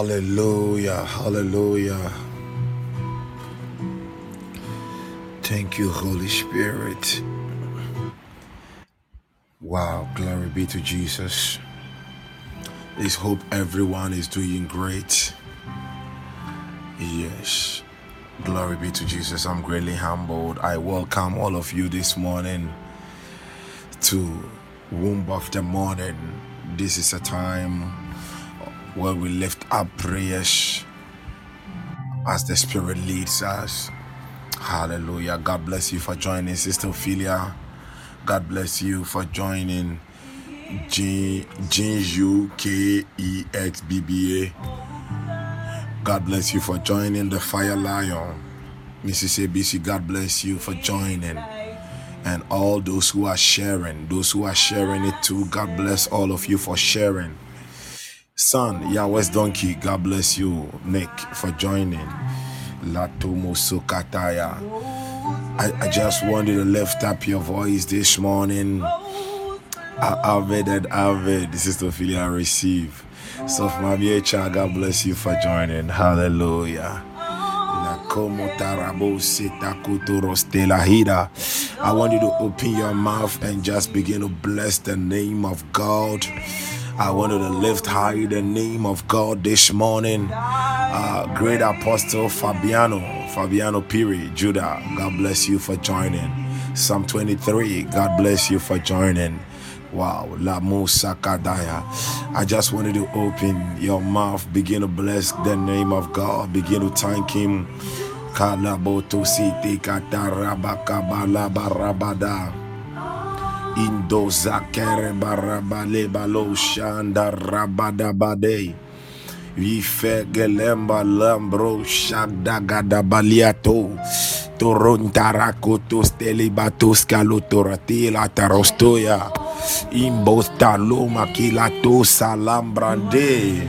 Hallelujah. Hallelujah. Thank you, Holy Spirit. Wow. Glory be to Jesus. Let's hope everyone is doing great. Yes. Glory be to Jesus. I'm greatly humbled. I welcome all of you this morning to Womb of the Morning. This is a time where we lift up prayers as the Spirit leads us. Hallelujah. God bless you for joining, Sister Ophelia. God bless you for joining U K E X B B A. God bless you for joining the Fire Lion. Mrs. ABC, God bless you for joining. And all those who are sharing, those who are sharing it too, God bless all of you for sharing. Son, Yahweh's donkey, God bless you, Nick, for joining. Latumo Sukataya. I, I just wanted to lift up your voice this morning. Avid and Avid, this is the feeling I receive. So, Mamiyecha, God bless you for joining. Hallelujah. I want you to open your mouth and just begin to bless the name of God. I wanted to lift high the name of God this morning. Uh, great Apostle Fabiano, Fabiano Piri, Judah, God bless you for joining. Psalm 23, God bless you for joining. Wow, La Musakadaya. I just wanted to open your mouth, begin to bless the name of God, begin to thank Him. Kalaboto Siti Katarabakabala Barabada. Indo zakere barabale balo shanda rabada bade. Ife gelemba lambro shagdagada baliato. Torontarakotos telibatos kalotoratila tarostoya. Imbosta loma kilato salambrande.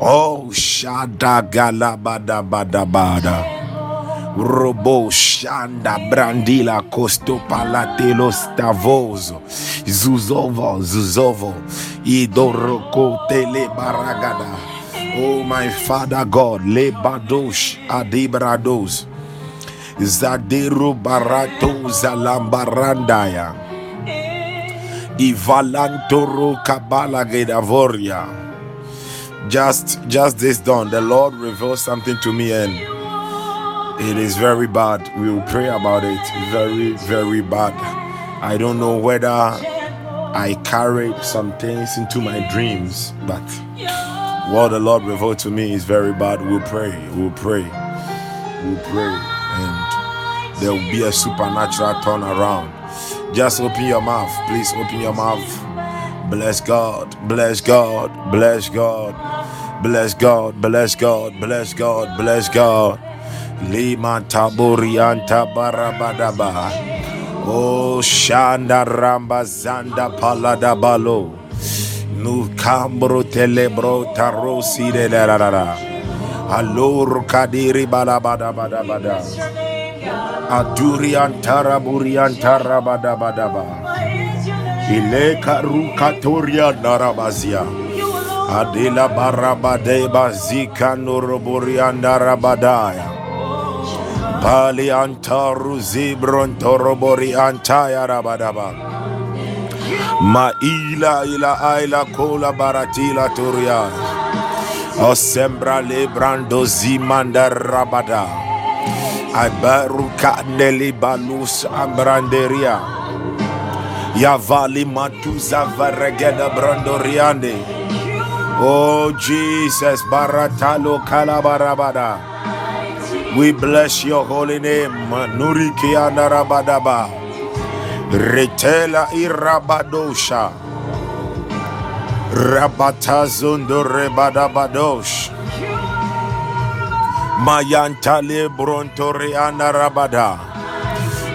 Oh shadagalabada bada bada. Robo Shanda Brandila Costo Palatelo Stavoso Zuzovo Zuzovo. Idoroko Tele Baragada. Oh my Father God Lebadosh Adibrados Zadiru Barato Zalambarandaya. Ivalantoro Kabala Gedavoria just just this done the lord revealed something to me and it is very bad. We will pray about it. Very, very bad. I don't know whether I carried some things into my dreams, but what the Lord revealed to me is very bad. We'll pray. We'll pray. We'll pray. And there will be a supernatural turnaround. Just open your mouth. Please open your mouth. Bless God. Bless God. Bless God. Bless God. Bless God. Bless God. Bless God. Lima taburianta barabadaba. Oh shanda ramba zanda palada balo. Nu telebro tarosi de la la la. Kadiri balabada bada bada. Adurian taraburian tarabada bada ba. Ile karukatoria narabazia. Adila barabade bazika noroburian darabadaya. Pali antaru zibron torobori antaya rabadaba. Ma ila ila aila kola baratila turia. O sembra lebrando zimanda rabada. Abaruka neli balus ambranderia. Yavali matuza varegeda brandoriande. Oh Jesus, baratalo kalabarabada. We bless your holy name. Nuri Kiandarabadaba. Retela irabadosha. Rabatazundo rebadabadosh. Mayantale brontori anarabada.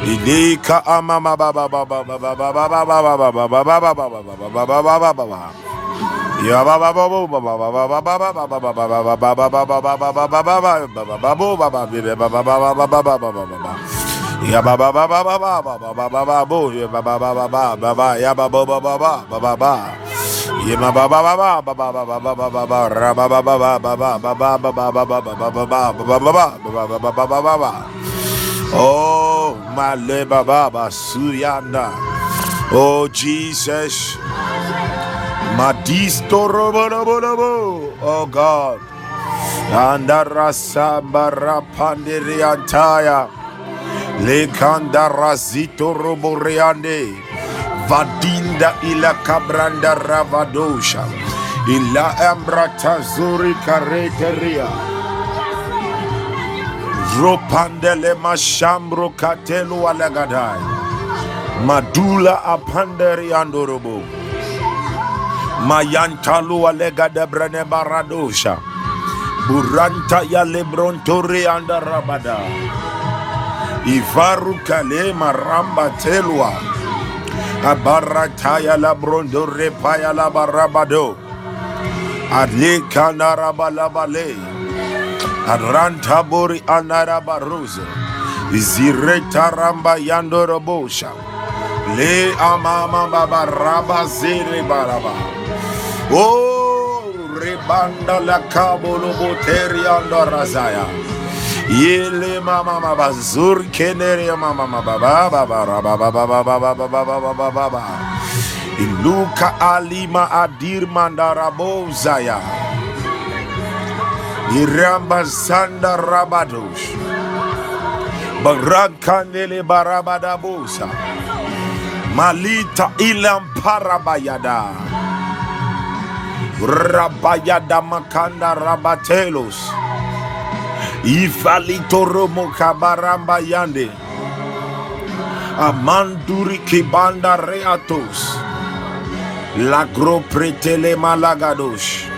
Ilika amama baba baba baba baba baba baba baba baba baba baba baba baba baba baba Oh, my baba suyanda. Oh, Jesus. Madisto robonobonobo. Oh, God. Andarasa barapandiri antaya. Lekandarazito roboreande. Vadinda ila kabranda ravadosha. Ila ambrata zuri kareteria. Ropandele mashambro katelu alagadai. Madula apanderi andorobo. Mayantalu alegada brene baradosha. Buranta ya lebrontori andarabada. Ivaru kale maramba telua. Abarataya la brondore paya la barabado. Adle kanarabalabale. Arantabori anarabaruzo. Zireta ramba yandorobosha. Le amama baba raba zere baraba. Oh, rebanda la kabolo boteri andorazaya. Yele mama mama zur kenere mama mama baba baba baba baba baba baba baba baba. Iluka alima adir mandarabo zaya. Iramba Sanda Rabadosh Barakanele Barabadabosa Malita Ilam Parabayada Rabayada Makanda Rabatelos. Ifalito Romo Kabaramba Yande. Amanduri Kibanda Reatos. Lagro Pretele Malagadosh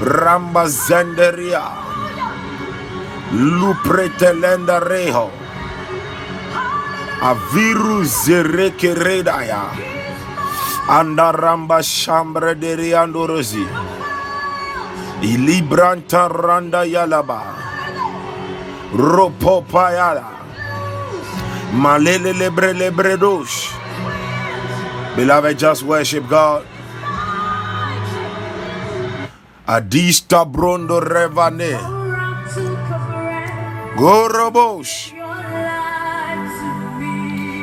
Ramba Zenderia. Lupretelenda Reho. Aviru Zereke Redaya Anda Ramba Shambre de Riandorosi Ilibranta Randa Yalaba Ropo Payala Malele Lebre Lebredosh Beloved, just worship God. Adista brondo revane. Gorobosh.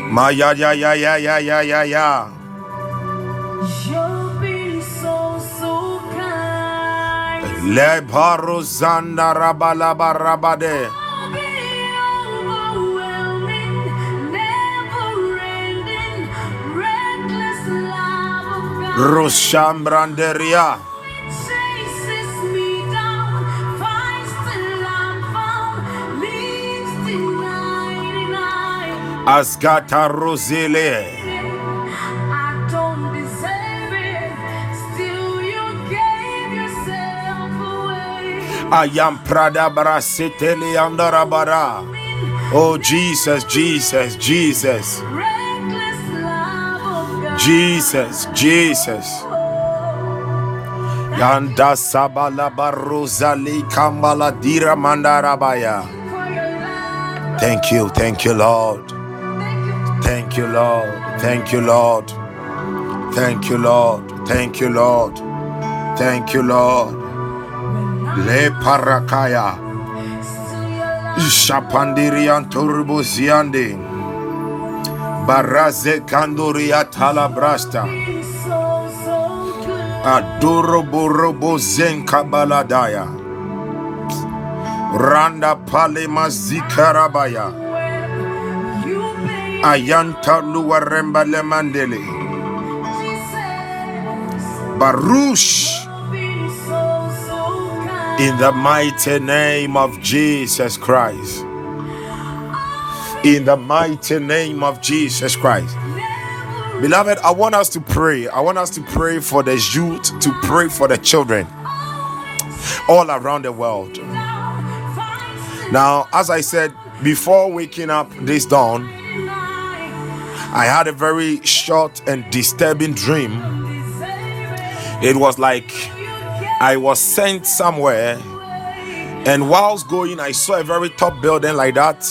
Maya ya ya ya ya ya ya ya. Le paro zanda rabalaba rabade. Roshambranderia. Asgata Rosele. I am Prada Brasetele Andarabara. Oh Jesus, Jesus, Jesus. Jesus, Jesus. Yanda Sabala Baruzali Kambala Dira Mandarabaya. Thank you, thank you, Lord. Thank you, Lord. Thank you, Lord. Thank you, Lord. Thank you, Lord. Thank you, Lord. Le parakaya. Shapandirian turbuziande. Baraze Kandoria Talabrasta. Adorobo Robo Zen Kabaladaya. Randa Palema Zikarabaya. Ayanta Luaremba Lemandele. Baruch. In the mighty name of Jesus Christ. In the mighty name of Jesus Christ. Beloved, I want us to pray. I want us to pray for the youth, to pray for the children all around the world. Now, as I said before waking up this dawn, I had a very short and disturbing dream. It was like I was sent somewhere, and whilst going, I saw a very top building like that,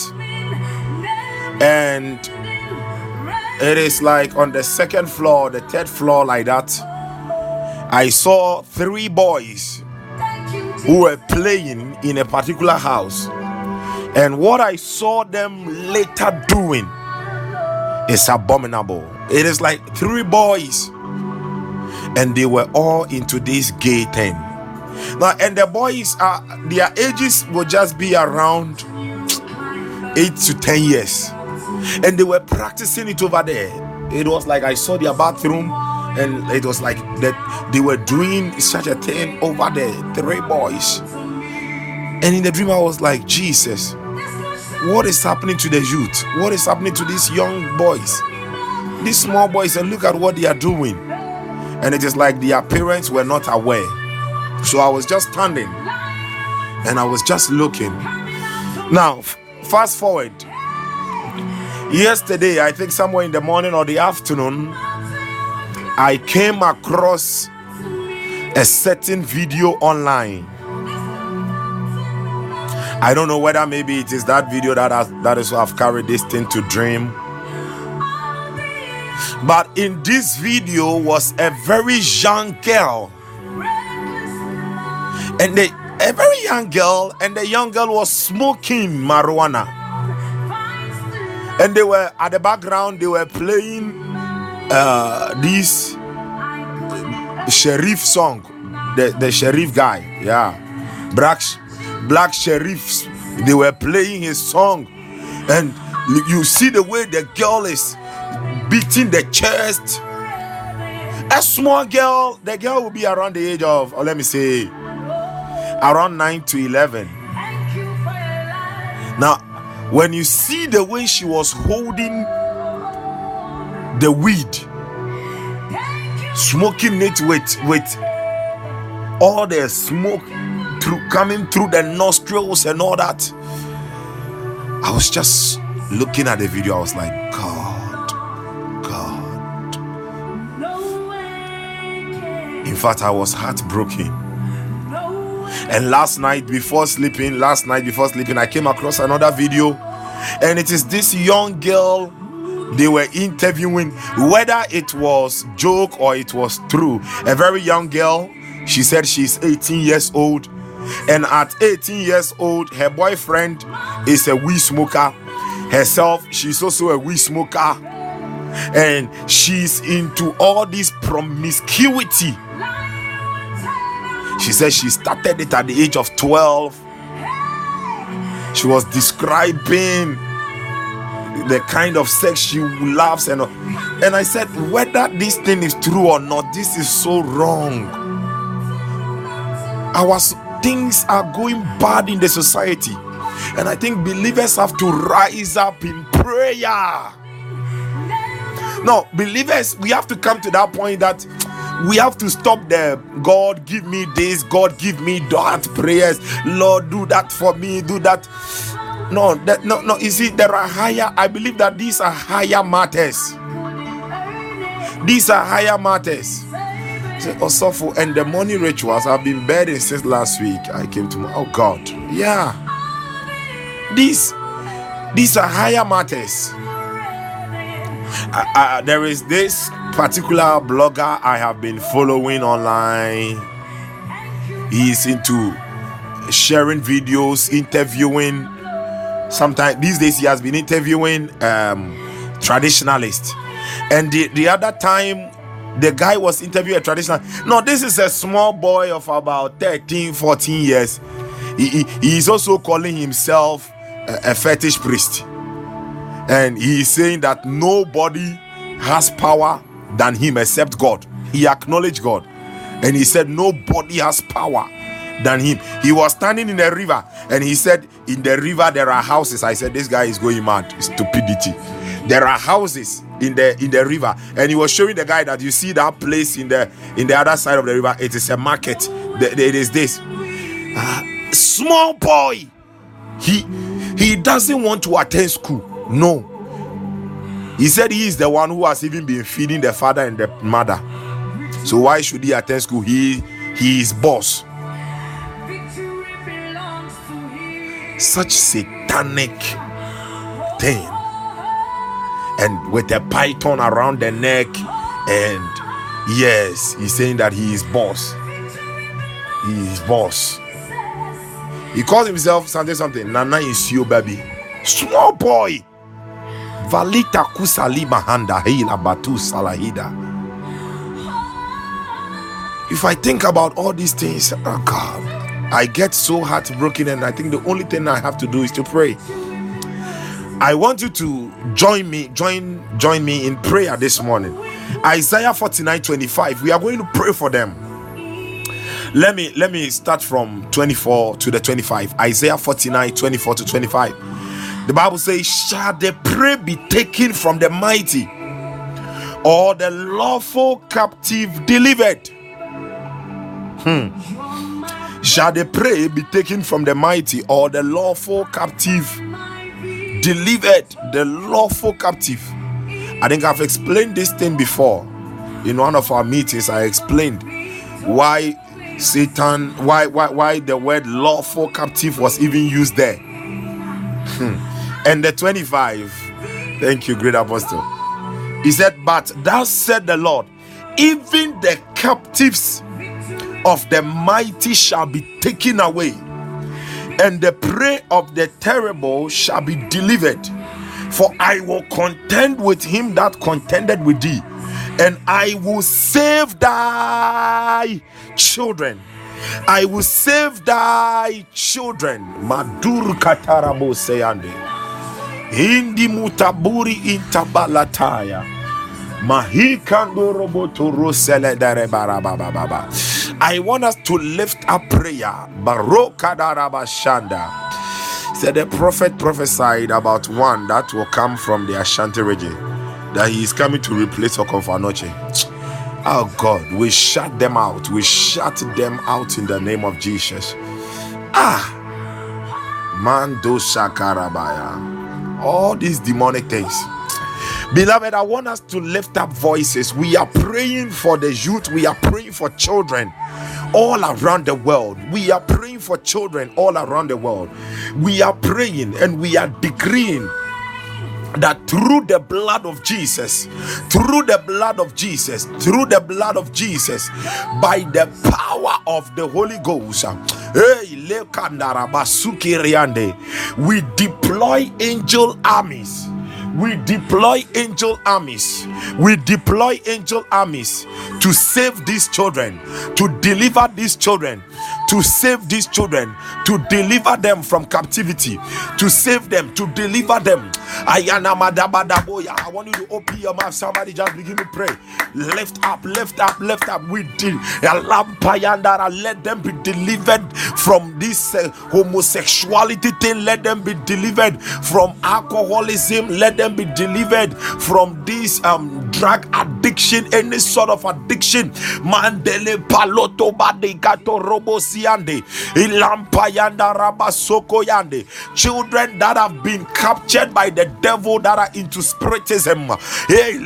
and it is like on the second floor, the third floor, like that. I saw three boys who were playing in a particular house, and what I saw them later doing is abominable. It is like three boys and they were all into this gay thing. Now, and the boys are their ages will just be around eight to ten years, and they were practicing it over there. It was like I saw their bathroom, and it was like that they were doing such a thing over there. Three boys, and in the dream, I was like, Jesus, what is happening to the youth? What is happening to these young boys? These small boys, and look at what they are doing and it is like their parents were not aware. So I was just standing and I was just looking. Now, fast forward. Yesterday, I think somewhere in the morning or the afternoon, I came across a certain video online. I don't know whether maybe it is that video that has, that is I've carried this thing to dream but in this video was a very young girl. And the, a very young girl, and the young girl was smoking marijuana. And they were at the background, they were playing uh, this Sherif song, the, the Sherif guy, yeah, black Black Sherifs. They were playing his song, and you see the way the girl is beating the chest. A small girl, the girl will be around the age of, or let me say, around 9 to 11. Now, when you see the way she was holding the weed, smoking it with, with all the smoke through coming through the nostrils and all that, I was just looking at the video. I was like, God. In fact, I was heartbroken. And last night, before sleeping, last night before sleeping, I came across another video, and it is this young girl they were interviewing whether it was joke or it was true. A very young girl. She said she's 18 years old. And at 18 years old her boyfriend is a weed smoker. Herself she's also a weed smoker and she's into all this promiscuity. She said she started it at the age of 12. She was describing the kind of sex she loves and and I said whether this thing is true or not this is so wrong. Our things are going bad in the society. And I think believers have to rise up in prayer no believers we have to come to that point that we have to stop the God give me this, God give me that prayers. Lord, do that for me, do that. No, that no, no. You see, there are higher. I believe that these are higher matters. These are higher matters. Also, and the morning rituals have been burning since last week. I came to my oh God, yeah. These these are higher matters. Uh, uh, there is this particular blogger I have been following online. He's into sharing videos, interviewing. Sometimes these days he has been interviewing um, traditionalist. And the, the other time the guy was interviewing a traditional no this is a small boy of about 13 14 years he, he, he is also calling himself a, a fetish priest and he is saying that nobody has power than him except god. He acknowledged god. And he said nobody has power than him. He was standing in a river and he said in the river there are houses. I said this guy is going mad. Stupidity. There are houses in the in the river. And he was showing the guy that you see that place in the in the other side of the river? It is a market. It is this. Uh, small boy. He he doesn't want to attend school no. He said he is the one who has even been feeding the father and the mother. So why should he attend school? He he is boss. Such satanic thing. And with a python around the neck and yes he's saying that he is boss. He is boss. He calls himself something something. Nana is you baby. Small boy valita kusali mahanda hila batu salahida if i think about all these things oh god i get so heartbroken and i think the only thing i have to do is to pray I want you to join me, join, join me in prayer this morning. Isaiah 49 25. We are going to pray for them. Let me let me start from 24 to the 25. Isaiah 49 24 to 25. The Bible says, Shall the prey be taken from the mighty, or the lawful captive delivered? Hmm. Shall the prey be taken from the mighty, or the lawful captive delivered the lawful captive. I think I've explained this thing before in one of our meetings. I explained why Satan, why why why the word lawful captive was even used there. Hmm. And the 25, thank you, great apostle. He said, But thou said the Lord, even the captives of the mighty shall be taken away and the prey of the terrible shall be delivered. For I will contend with him that contended with thee, and I will save thy children. I will save thy children. Madur katarabo seyande. Indi mutaburi intabalataya. I want us to lift up prayer. Barokadarabashanda. Said the prophet prophesied about one that will come from the Ashanti region, that he is coming to replace Okomfo Anokye. Oh God, we shut them out. We shut them out in the name of Jesus. Ah, Mando Shakarabaya. All these demonic things Beloved, I want us to lift up voices. We are praying for the youth, we are praying for children all around the world. We are praying for children all around the world. We are praying and we are decreeing that through the blood of Jesus, through the blood of Jesus, through the blood of Jesus, by the power of the Holy Ghost, we deploy angel armies we deploy angel armies. We deploy angel armies to save these children, to deliver these children, to save these children, to deliver them from captivity, to save them, to deliver them. I want you to open your mouth. Somebody just begin to pray. Lift up, lift up, lift up. We did. Let them be delivered from this uh, homosexuality thing. Let them be delivered from alcoholism. Let them be delivered from this um drug addiction, any sort of addiction. Mandele paloto badikato Ilampayanda rabasoko yande. Children that have been captured by the devil that are into spiritism. Hey,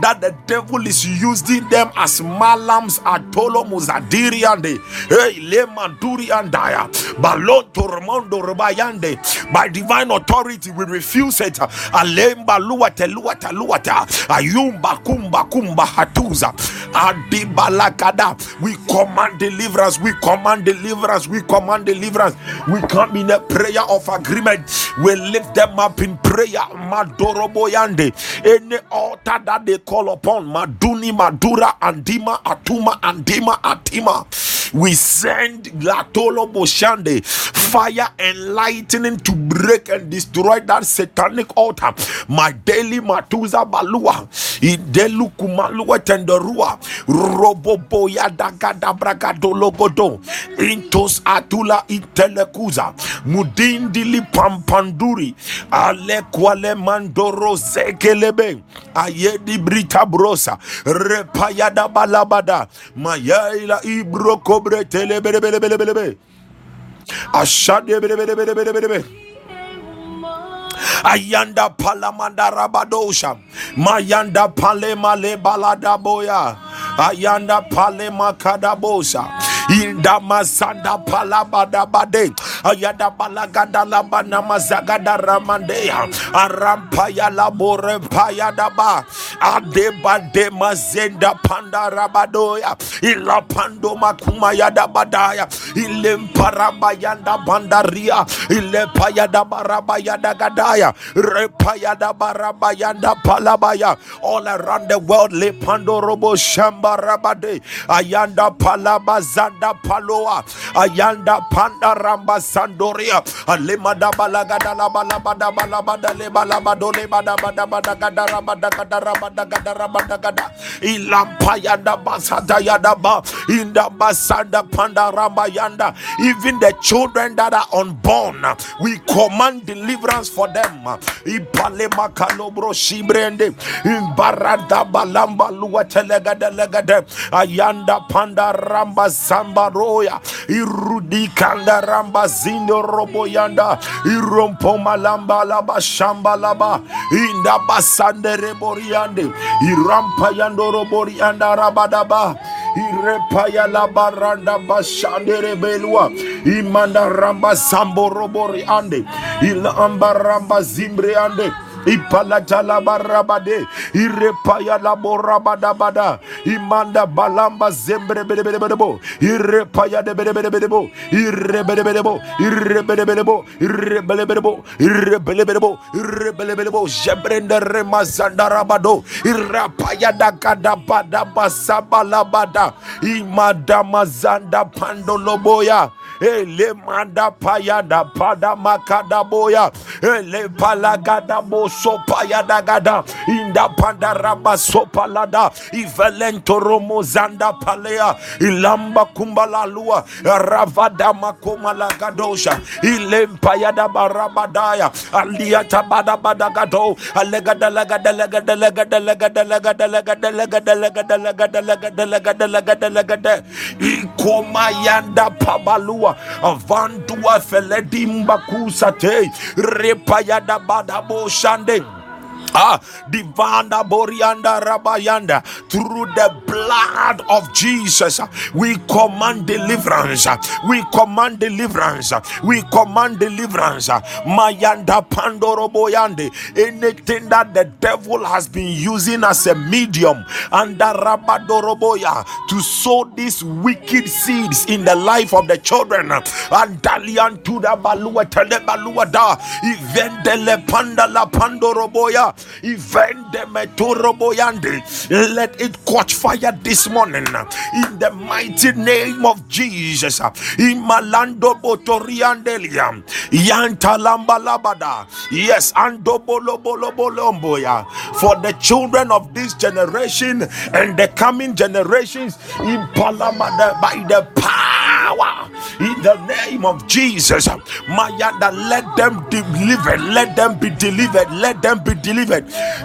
that the devil is using them as malams atolo muzadiri ande. Hey, le manduri andaya. Balon tormondo rebayande. By divine authority, we refuse it. Alemba luata luata luata. Ayumba kumba kumba hatuza. Adibalakada. We command deliverance. We command deliverance. We command deliverance. We come in a prayer of agreement. We lift them up in prayer. Madoroboyande. Any altar that they call upon. Maduni, Madura, Andima, Atuma, Andima, Atima. We send Latolo Boshande fire and lightning to break and destroy that satanic altar. My daily Matuza Balua, Idelu Kumalua Tenderua, Robobo Yadagada Bragadologodo, Intos Atula Intelekuza, Mudindili Pampanduri, Alekwale Mandoro Zekelebe, Ayedi Brita Brosa, Repayada Balabada, Mayaila Ibroko bretele bele bele bele bele bele. Ashade. Ayanda palamanda rabadosha. Mayanda pale male balada boya. Ayanda pale makadabosa. Inda mazanda palabada bade. Ayada balagada labana mazagada ramandeya. Arampaya labore paya daba. Adeba de mazenda panda rabadoya. Ila pando makuma yada badaya. Ile mparabayanda bandaria. Ile payada barabayada gadaya. Repayada barabayanda palabaya. All around the world, le pando robo shamba rabade. Ayanda Ayanda Paloa, Ayanda Panda Ramba Sandoria, Alemada Balagada Labalabada Balabada Lebalabado Lebadabada Badagada Rabadagada Rabadagada Rabadagada Ilampayanda Basada Yadaba Inda Basada Panda Ramba Yanda. Even the children that are unborn, we command deliverance for them. Ibalema Kalobro Shibrende, Imbarada Balamba Luatelegada Legade, Ayanda Panda Ramba Sam rambaroya irudikanda ramba zindo roboyanda irompo malamba laba shamba laba. Inda basande reboriande irampa yando roborianda rabadaba irepaya labaranda bashanderebelua imanda ramba samborobori ande ilamba ramba zimbriande Ipalata la barabade, irepaya la borabada bada, imanda balamba zembre bede bede bede bo, irepaya de bede bede bede bo, irrebede bede bo, irrebede bede bo, irrebele bede bo, irrebele bede bo, irrebele bede bo, jebrende remazanda rabado, irapaya da kada bada basaba la bada, imada mazanda pandoloboya ele manda paya da pada makada boya ele palagada bo sopaya da gada inda panda raba sopalada ivelento romo zanda palea ilamba kumbala lua ravada makoma la gadosha ile paya da barabadaya alia tabada bada gado alegada legada legada legada legada legada legada legada legada legada legada legada legada legada ikoma yanda pabalua avantua feledim bakusate repayada badabo shande. Ah, divanda borianda rabayanda through the blood of Jesus, we command deliverance. We command deliverance. We command deliverance. Mayanda pandoroboyande. Anything that the devil has been using as a medium under rabadoroboya to sow these wicked seeds in the life of the children. And dalian to the balua tele balua da. Evendele pandala pandoroboya. Let it catch fire this morning in the mighty name of Jesus. Imalando botoriandelia. Yantalamba labada. Yes, ando bolo bolo bolomboya. For the children of this generation and the coming generations in Palamada by the power in the name of Jesus. Mayanda, let them deliver, let them be delivered, let them be delivered,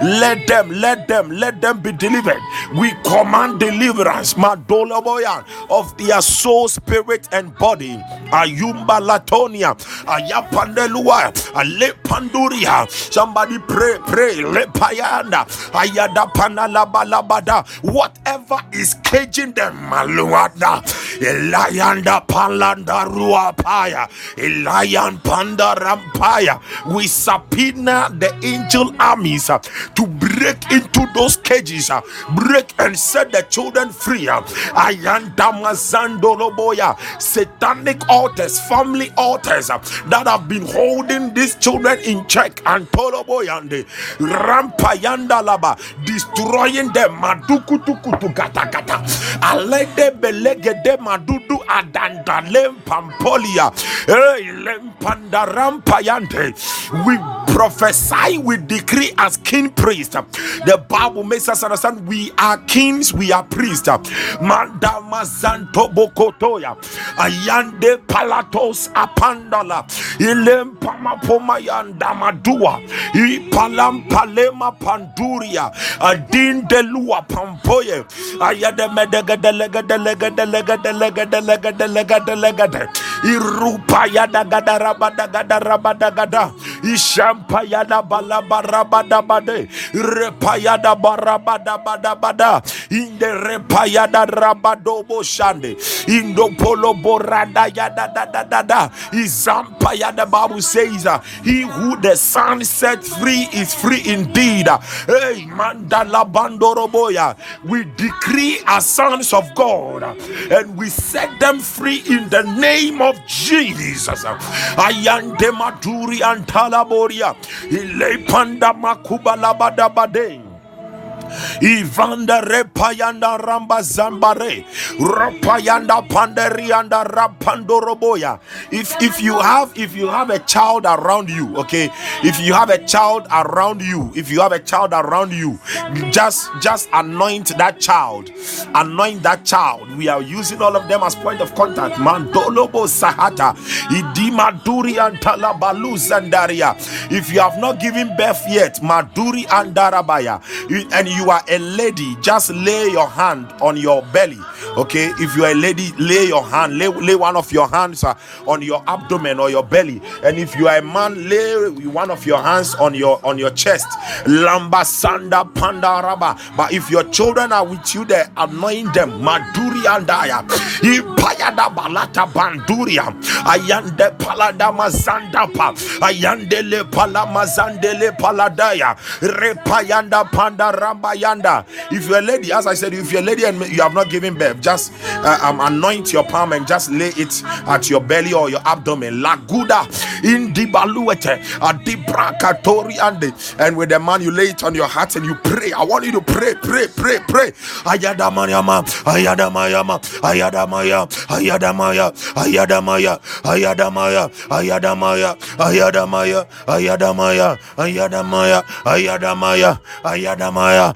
let them, let them, let them be delivered. We command deliverance, Madola Boyan, of their soul, spirit, and body. Ayumba Latonia, Ayapandelua, Alepanduria. Somebody pray, pray, Lepayanda, Ayada Panalabalabada. Whatever is caging them, Maluada, Elayanda Palanda Ruapaya, Elayan Panda Rampaya. We subpoena the angel armies uh, to break into those cages, uh, break and set the children free. Uh, Ayanda Mazandoloboya, satanic altars, family altars that have been holding these children in check and Toloboyande, Rampayanda Laba, destroying them. Madukutukutu gata gata, Alede Belegede Madudu Adandalem Pampolia, Lempanda Rampayande. We prophesy, we decree as king priest. The Bible makes us understand we are kings, we are priests. Mandama Santo Bokotoya, Ayande Palatos Apandala, Ilem Pamapoma Yandamadua, Ipalam Palema Panduria, Adin Delua Pampoye, Ayade Medega Delega Delega Delega Delega Delega Delega Delega Irupa Yada Gada Rabada Gada Ishampa Yada Balaba Rabada Bade, Repayada Barabada Bada Bada, in the Repayada Rabadobo Shande, in the Polo Borada Yada da da da da, Izampa Yada Babu says, uh, He who the Son set free is free indeed. Hey, Mandala Bandoroboya, we decree as sons of God and we set them free in the name of Jesus. Ayante Maturi and Talaboria, Ile Panda Makuba Labadabade. Ivanda repayanda ramba zambare rapayanda panderianda rapandoroboya. If if you have if you have a child around you, okay, if you have a child around you, if you have a child around you, just just anoint that child, anoint that child. We are using all of them as point of contact. Mandolobo sahata idima duri and talabalu zandaria. If you have not given birth yet, maduri and darabaya, and you are a lady, just lay your hand on your belly. Okay, if you are a lady, lay your hand, lay, lay one of your hands uh, on your abdomen or your belly, and if you are a man, lay one of your hands on your on your chest. Lamba sanda panda raba. But if your children are with you, they anoint them. Maduri andaya. Ipayada balata banduria. Ayande palada mazandapa. Ayandele palamazandele paladaya. Repayanda panda rambayanda. If you're a lady, as I said, if you're a lady and you have not given birth, just uh, um, anoint your palm and just lay it at your belly or your abdomen. Laguda in the baluete, adibrakatori and and with the man you lay it on your heart and you pray. I want you to pray, pray, pray, pray. Ayadamayama, ayadamayama, ayadamaya, ayadamaya, ayadamaya, ayadamaya, ayadamaya, ayadamaya, ayadamaya, ayadamaya, ayadamaya, ayadamaya,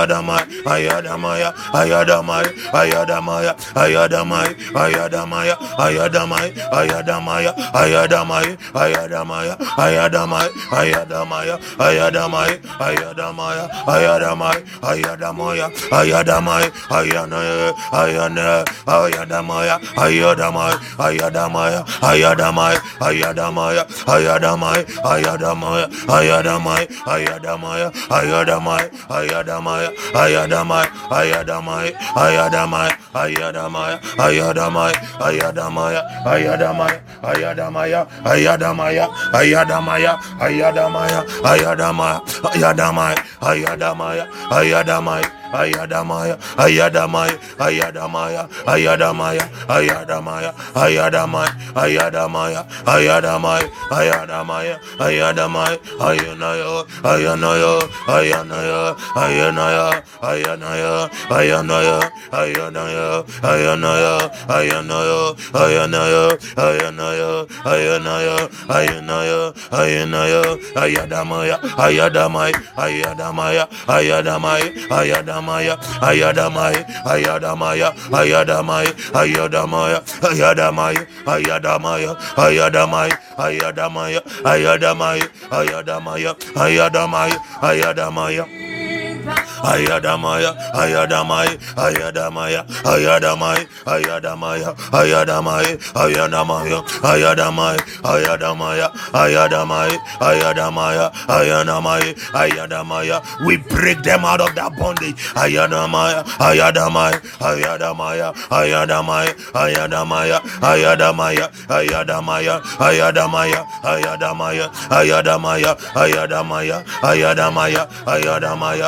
ayadamaya, ayadamaya, ayadamaya, ayadamaya, ayadamaya, ayadamaya, ayadamaya, ayadamaya, ayadamaya, ayadamaya, ayadamaya, ayadamaya, ayadamaya, ayadamaya, ayadamaya, ayadamaya, ayana, ayana, ayadamaya, ayadamaya, ayadamaya, ayadamaya, ayadamaya, ayadamaya, ayadamaya, ayadamaya, ayadamaya, ayadamaya, ayadamaya, ayadamaya, ayadamaya, ayadamaya, ayadamaya, ayadamaya, ayadamaya, ayadamaya, ayadamaya, ayadamaya, ayadamaya, ayadamaya, ayadamaya, ayadamaya, ayadamaya, ayadamaya, Ayadamaya, Ayadamaya, Ayadamaya, Ayadamaya, Ayadamaya, Ayadamaya, Ayadamaya, Ayadamaya, Ayadamaya, Ayadamaya, Ayanaya, Ayanaya, Ayanaya, Ayanaya, Ayanaya, Ayanaya, Ayanaya, Ayanaya, Ayanaya, Ayanaya, Ayanaya, Ayanaya, Ayanaya, Ayanaya, Ayadamaya, Ayadamaya, Ayadamaya, Ayadamaya, Ayadamaya, Ayadamaya, Ayadamaya, Ayadamaya, Ayadamaya, Ayadamaya, Ayadamaya, Ayadamaya, Ayadamaya, Ayadamaya, Ayadamaya, Ayadamaya, Ayadamaya, Ayadamaya, Ayadamaya, Ayadamaya, Ayadamaya, Ayadamaya, Ayadamaya, Ayadamaya, Ayadamaya, Ayadamaya, Ayadamaya, Ayadamaya, Ayadamaya, Ayadamaya. We break them out of that bondage. Ayadamaya, Ayadamaya, Ayadamaya, Ayadamaya, Ayadamaya, Ayadamaya, Ayadamaya, Ayadamaya, Ayadamaya, Ayadamaya, Ayadamaya, Ayadamaya, Ayadamaya, Ayadamaya,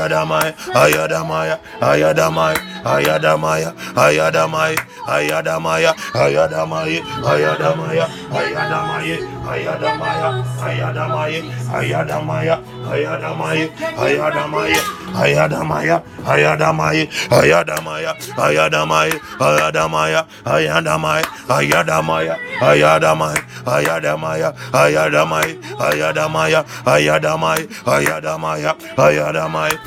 Ayadamai, Ayadamaya, Ayadamai, Ayadamaya, Ayadamai, Ayadamaya, Ayadamai, Ayadamaya, Ayadamai, Ayadamaya, Ayadamai, Ayadamaya, Ayadamai, Ayadamaya, Ayadamaya, Ayadamai, Ayadamaya, Ayadamai, Ayadamaya, Ayadamai, Ayadamaya, Ayadamai, Ayadamaya, Ayadamai, Ayadamaya, Ayadamai, Ayadamaya, Ayadamai,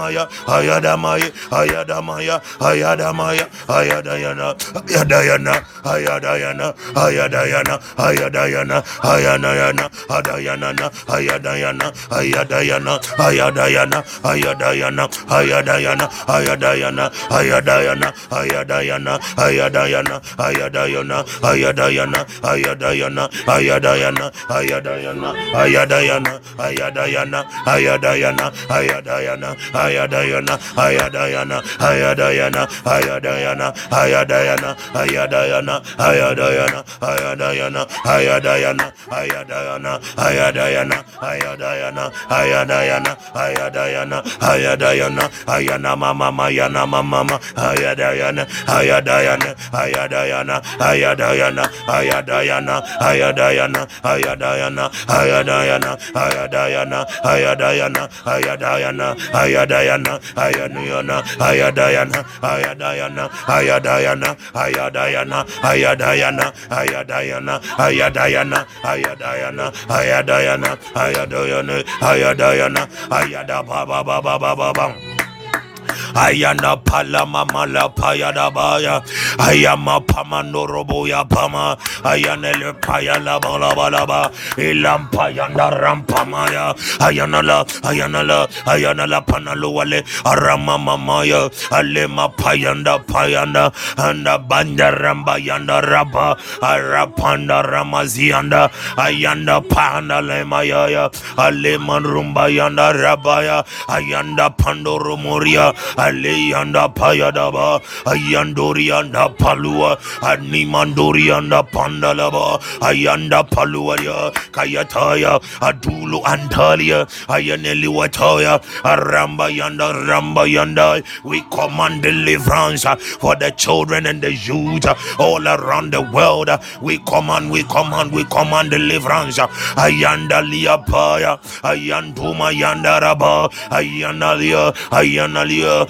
Ayadamaya, Ayadamaya, Ayadamaya, Ayadamaya, Ayadayana, Ayadayana, Ayadayana, Ayadayana, Ayadayana, Ayadayana, Adayana, Ayadayana, Ayadayana, Ayadayana, Ayadayana, Ayadayana, Ayadayana, Ayadayana, Ayadayana, Ayadayana, Ayadayana, Ayadayana, Ayadayana, Ayadayana, Ayadayana, Ayadayana, Ayadayana, Ayadayana, Ayadayana, Ayadayana, Aya Diana, Aya Diana, Aya Diana, Aya Diana, Ayadayana, Aya Diana, Ayadayana, Ayadayana, Ayadayana, Ayadayana, Ayadayana, Ayadayana, Ayadayana, Ayadayana, Ayadayana, Ayadayana, Ayadayana, Ayadayana, Ayadayana, Ayana mama mayana mama Ayadayana, Ayadayana, Ayadayana, Ayadayana, Ayadayana, Ayadayana, Ayadayana, Ayadayana, Ayadayana, Ayadayana, Ayadayana, Ayadayana, Ayadayana, Ayadayana, Ayadayana, Ayadayana, Ayadayana, Ayadayana, Ayadayana, Ayadayana, Ayadayana, Ayadayana, Ayadayana, Ayadayana, Ayada Baba Baba Baba Baba ayana palama malapaya dabaya ayama pamando roboya pama. Ayana le paya la bala bala ba ilampa yanda rampa maya ayana la ayana la ayana la panalo wale arama mama ya. mamaya alema payanda payanda anda banda ramba yanda rapa. Arapanda ramazianda ayanda panda lema yaya aleman rumba raba ya. ayanda pando rumoria Aleyanda Payadaba, Ayandorianda Palua, Animandorianda Pandalaba, Ayanda Paluaya, Kayataya, Adulu Antalia, Ayaneliwataya, Aramba Yanda, Ramba Yanda. We command deliverance for the children and the youth all around the world. We command, we command, we command deliverance. Ayanda Liapaya, Ayanduma Yandaraba, Ayanalia, Ayanalia,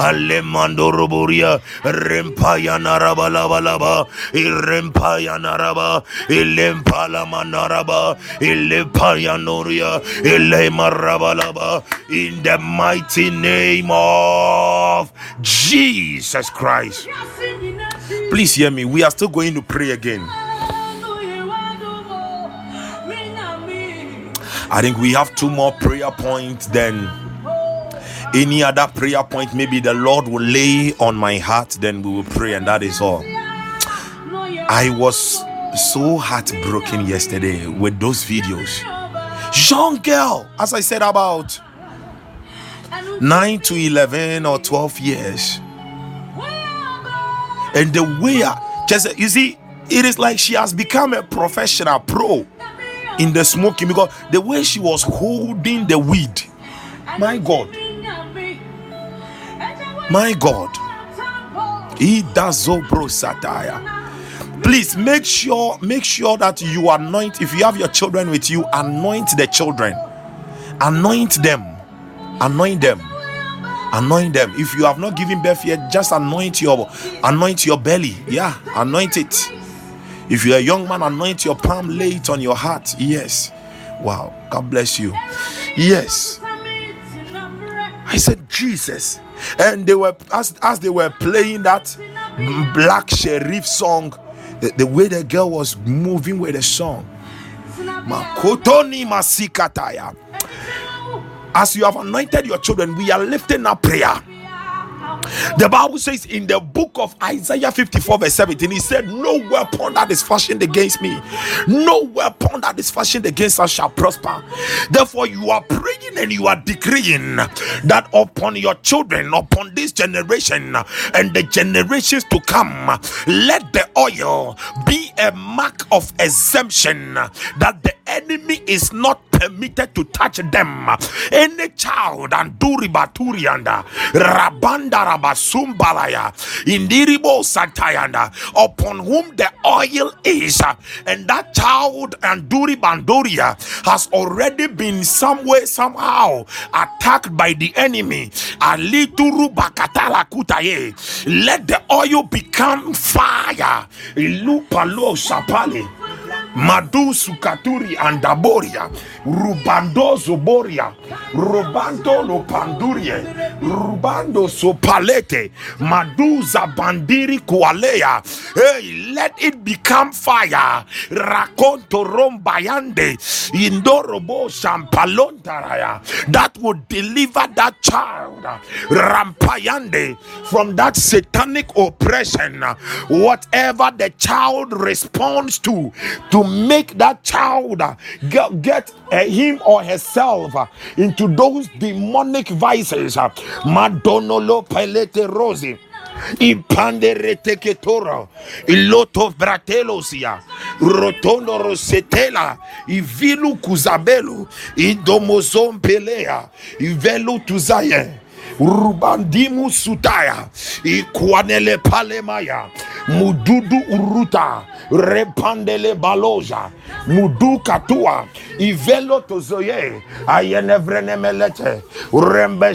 alemandoroboria rempayanarabalaba irempayanaraba ilempalamanaraba ilepayanoria ilemarabalaba in the mighty name of Jesus Christ. Please hear me. We are still going to pray again. I think we have two more prayer points then any other prayer point maybe the Lord will lay on my heart then we will pray and that is all. I was so heartbroken yesterday with those videos. Young girl, as I said about 9 to 11 or 12 years. And the way I, just you see, it is like she has become a professional pro in the smoking because the way she was holding the weed, my God, my God. Please make sure make sure that you anoint. If you have your children with you, anoint the children, anoint them, anoint them anoint them if you have not given birth yet just anoint your anoint your belly yeah anoint it if you're a young man, anoint your palm, lay it on your heart. Yes. Wow. God bless you. Yes. I said, Jesus. And they were, as, as they were playing that Black Sherif song, the, the way the girl was moving with the song. As you have anointed your children, we are lifting up prayer the Bible says in the book of Isaiah 54, verse 17, he said, No weapon that is fashioned against me, no weapon that is fashioned against us shall prosper. Therefore, you are praying and you are decreeing that upon your children, upon this generation, and the generations to come, let the oil be a mark of exemption that the enemy is not permitted to touch them. Any child and duribaturianda rabanda rabasumbalaya indiribo satayanda upon whom the oil is, and that child and duribandoria has already been some way somehow attacked by the enemy. Let the oil become fire. Ilupalo sapale. Madu Sukaturi and Daboria, Rubando Zoboria, Rubando Lo Pandurie, Rubando Sopalete, Madu Zabandiri Kualea. Hey, let it become fire. Rakonto Rombayande, Indorobo Shampalontaraya, that would deliver that child, Rampayande, from that satanic oppression. Whatever the child responds to, to make that child uh, get, get uh, him or herself uh, into those demonic vices. Madonolo pelete rosi. Impandere ketora, iloto bratelosia, rotondo rosetela, ivilu kuzabelu, idomozom pelea, ivelu tuzaye. Rubandimu sutaya, ikwanele palemaya, mududu uruta, repandele baloja. Mudu katua ivelo tozoye. Ayenevrene melete. Rembe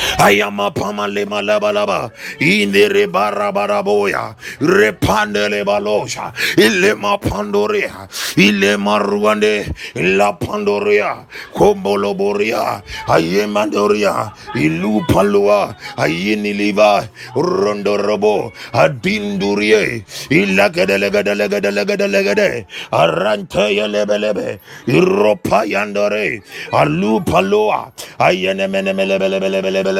ayama pamalema laba indere balosha.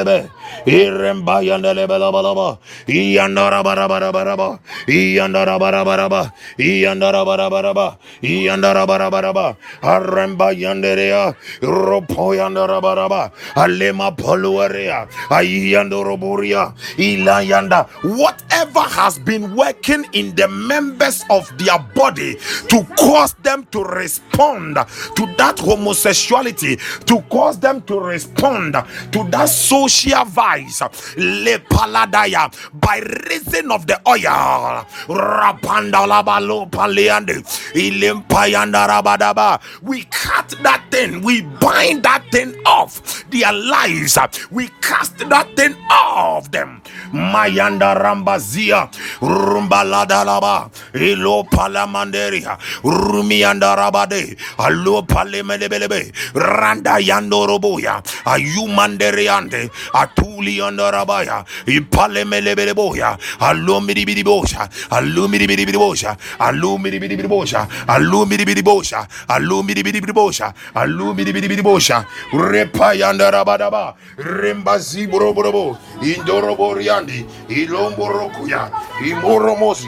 Menemelebelebelebelebe. Iremba yandele balabalaba. Iyandara barabarabaraba. Iyandara barabaraba. Iyandara barabaraba. Iyandara barabaraba. Aremba yanderea. Ropo yandara baraba. Alema poluarea. Ayandoroboria. Ilayanda. Whatever has been working in the members of their body to cause them to respond to that homosexuality, to cause them to respond to that social vice, le paladaya, by reason of the oil. Rapandalabalo paliande, ilimpayanda rabadaba. We cut that thing, we bind that thing off. Their lives, we cast that thing off them. Mayanda rambazia, rumbaladalaba, ilo palamanderia, rumianda rabade, alo palemelebelebe, randa yandoroboya, ayumanderiande, atuli yonder abaya, imalemele beleboya, alumi bidi bidi boya, alumi bidi bidi bidi boya, alumi bidi bidi bidi boya, alumi bidi bidi bidi boya, alumi bidi andarabaya ipalemelebeleboya alumiribiribosha alumiribiribosha alumiribiribosha alumiribiribosha alumiribiribosha alumiribiribosha repayandarabadaba rembaziboroborobo indoroboriandi ilomborokuya imoromosi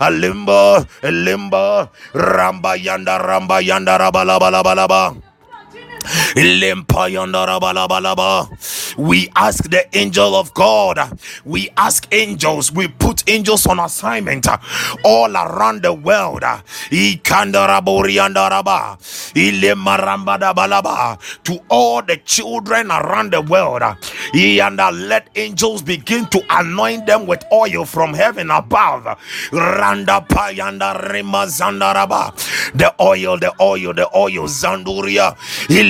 a limbo, a limbo. Ramba yanda, ramba yanda, raba, laba, laba. We ask the angel of God. We ask angels. We put angels on assignment all around the world. To all the children around the world. And let angels begin to anoint them with oil from heaven above. The oil, the oil, the oil, Zanduria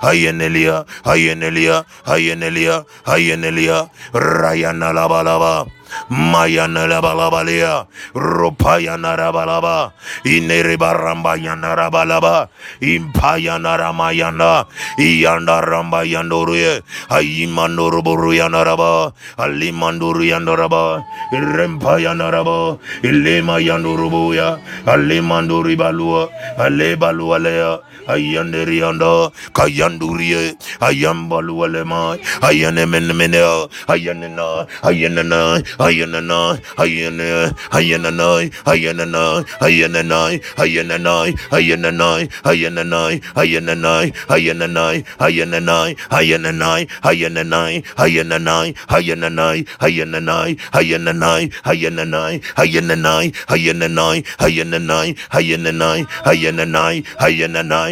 hayenelia hayenelia hayenelia hayenelia. Rayana laba laba Mayana labalabalia, Ropaya narabalaba, Inereba rambaya narabalaba, Impaya naramayana, Iyanda rambayandoruye, Ayimandoruburuya naraba, Alimanduruya naraba, Rempaya naraba, Ilema yandorubuya, Alemanduribalua, Alebalualea, laba inere baramba yana raba laba impayana ramayana iyanda ramba yandoruye ayimandoro boru yana raba alimanduru yana raba rempayana raba ilema yanduru buya alimanduri balua ale balua lea ayanderianda kayandurie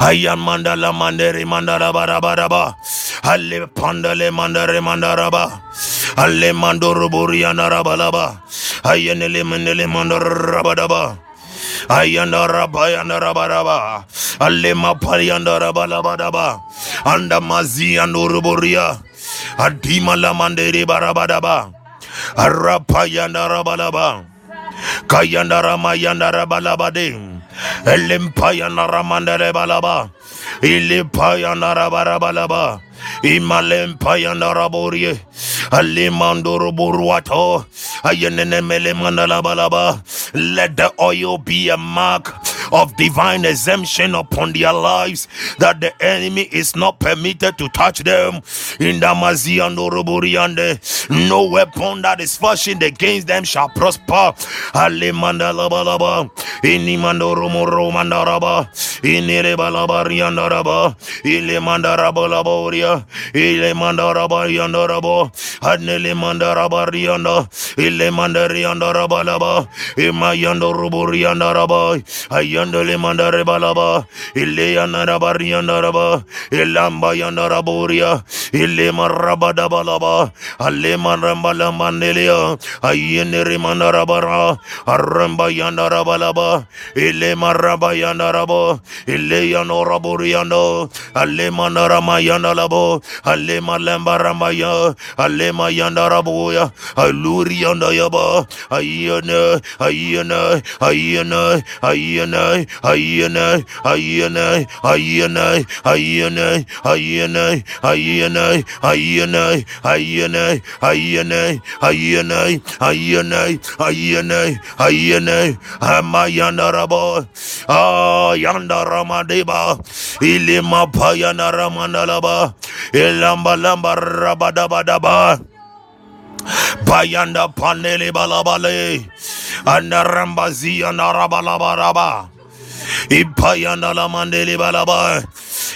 Aya mandala mandere mandara barabaraba. Ale pandale mandare mandaraba. Ale mandoro buriana rabalaba. Ayanele mandele mandarabadaba. Ayanda rabayanda rabaraba. Ale maparianda rabalabadaba. Anda mazi anduruburia. Adima la mandere barabadaba. Arapayanda rabalaba. Kayanda ramayanda rabalabade. Balaba. Alimandoro. Ayenene mele. Let the oil be a mark of divine exemption upon their lives that the enemy is not permitted to touch them. In the Maziandoroburiande, uh, no weapon that is fashioned against them shall prosper. Alimandalabalaba, Inimandoromoro mandaraba, Inirebalabariandaraba, Ilemandarabalabauria, Ilemandarabayandarabo, Adnelemandarabarrianda, Ilemandariandarabalaba, yanda limanda rebalaba ille yanda bari yanda raba ilamba yanda raboria ille maraba dabalaba alle maramba lambandelia ayende rimanda rabara aramba yanda rabalaba ille maraba yanda rabo ille yano rabori yando alle mandarama yanda labo alle malamba ramaya alle mayanda raboya alluri yanda yaba ayene ayene ayene ayene Ayana, Ayana, Ayana, Ayana, Ayana, Ayana, Ayana, Ayana, Ayana, Ayana, Ayana, Ayana, Ayana, Amayandarabo, Ah, Yandaramadeba, Ilima Payana Ramandalaba, Ilamba Lamba Rabadabadaba. Bayanda panele balabale. Anarambazi anarabalabaraba. Ipayanda la mandele balaba.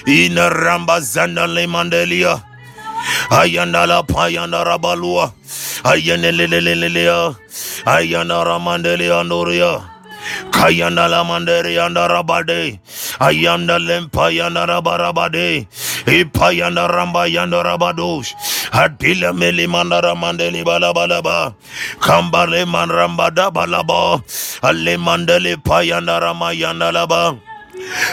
Inaramba zanda le mandelia. Ayanda la payanda rabalua. Ayane lelelelelea. Ayanda ramandele andoria. Kayanda la mandere yanda rabade. Ayanda lempa yanda rabarabade. Ipayanda ramba yanda rabadosh. Adila meli mandara mandeli balabalaba. Kambale man ramba da balaba. Ale mandele payanda rama yanda laba.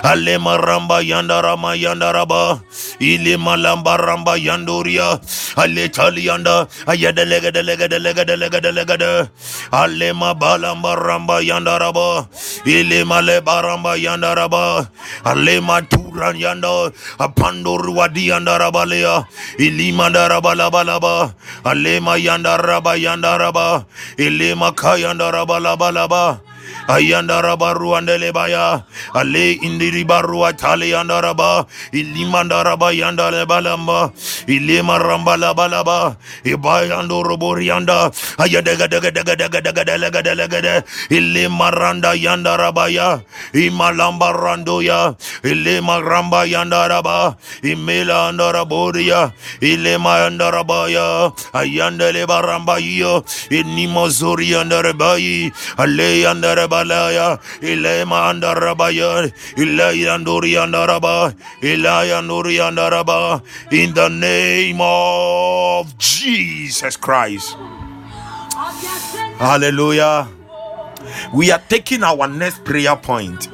Ale maramba yanda rama yanda raba. Ile malamba ramba yandoria. Ale talianda. Ayada lega de lega de lega de lega de lega de. Ale mabalamba ramba yanda raba. Ile male baramba yanda raba. Ale maturan yanda. Apandoru wadi yanda raba lea. Ile manda raba laba laba. Ale ma yanda raba yanda raba. Ile makayanda raba laba laba. Ayanda raba ruandele baya ale indiri baru atale yanda raba ilimanda raba yanda lebalamba ilima ramba laba laba ibayando robori yanda ayadega dega dega dega dega dega dega dega ilima randa yanda raba ya imalamba rando ya ilima ramba yanda raba imela anda rabori ya ilima yanda raba ya ayanda leba ramba yo inimo zori yanda rebayi ale yanda rebalaya ilema anda rabaya ilaya ndori yanda raba ilaya ndori yanda raba in the name of Jesus Christ. Hallelujah. We are taking our next prayer point.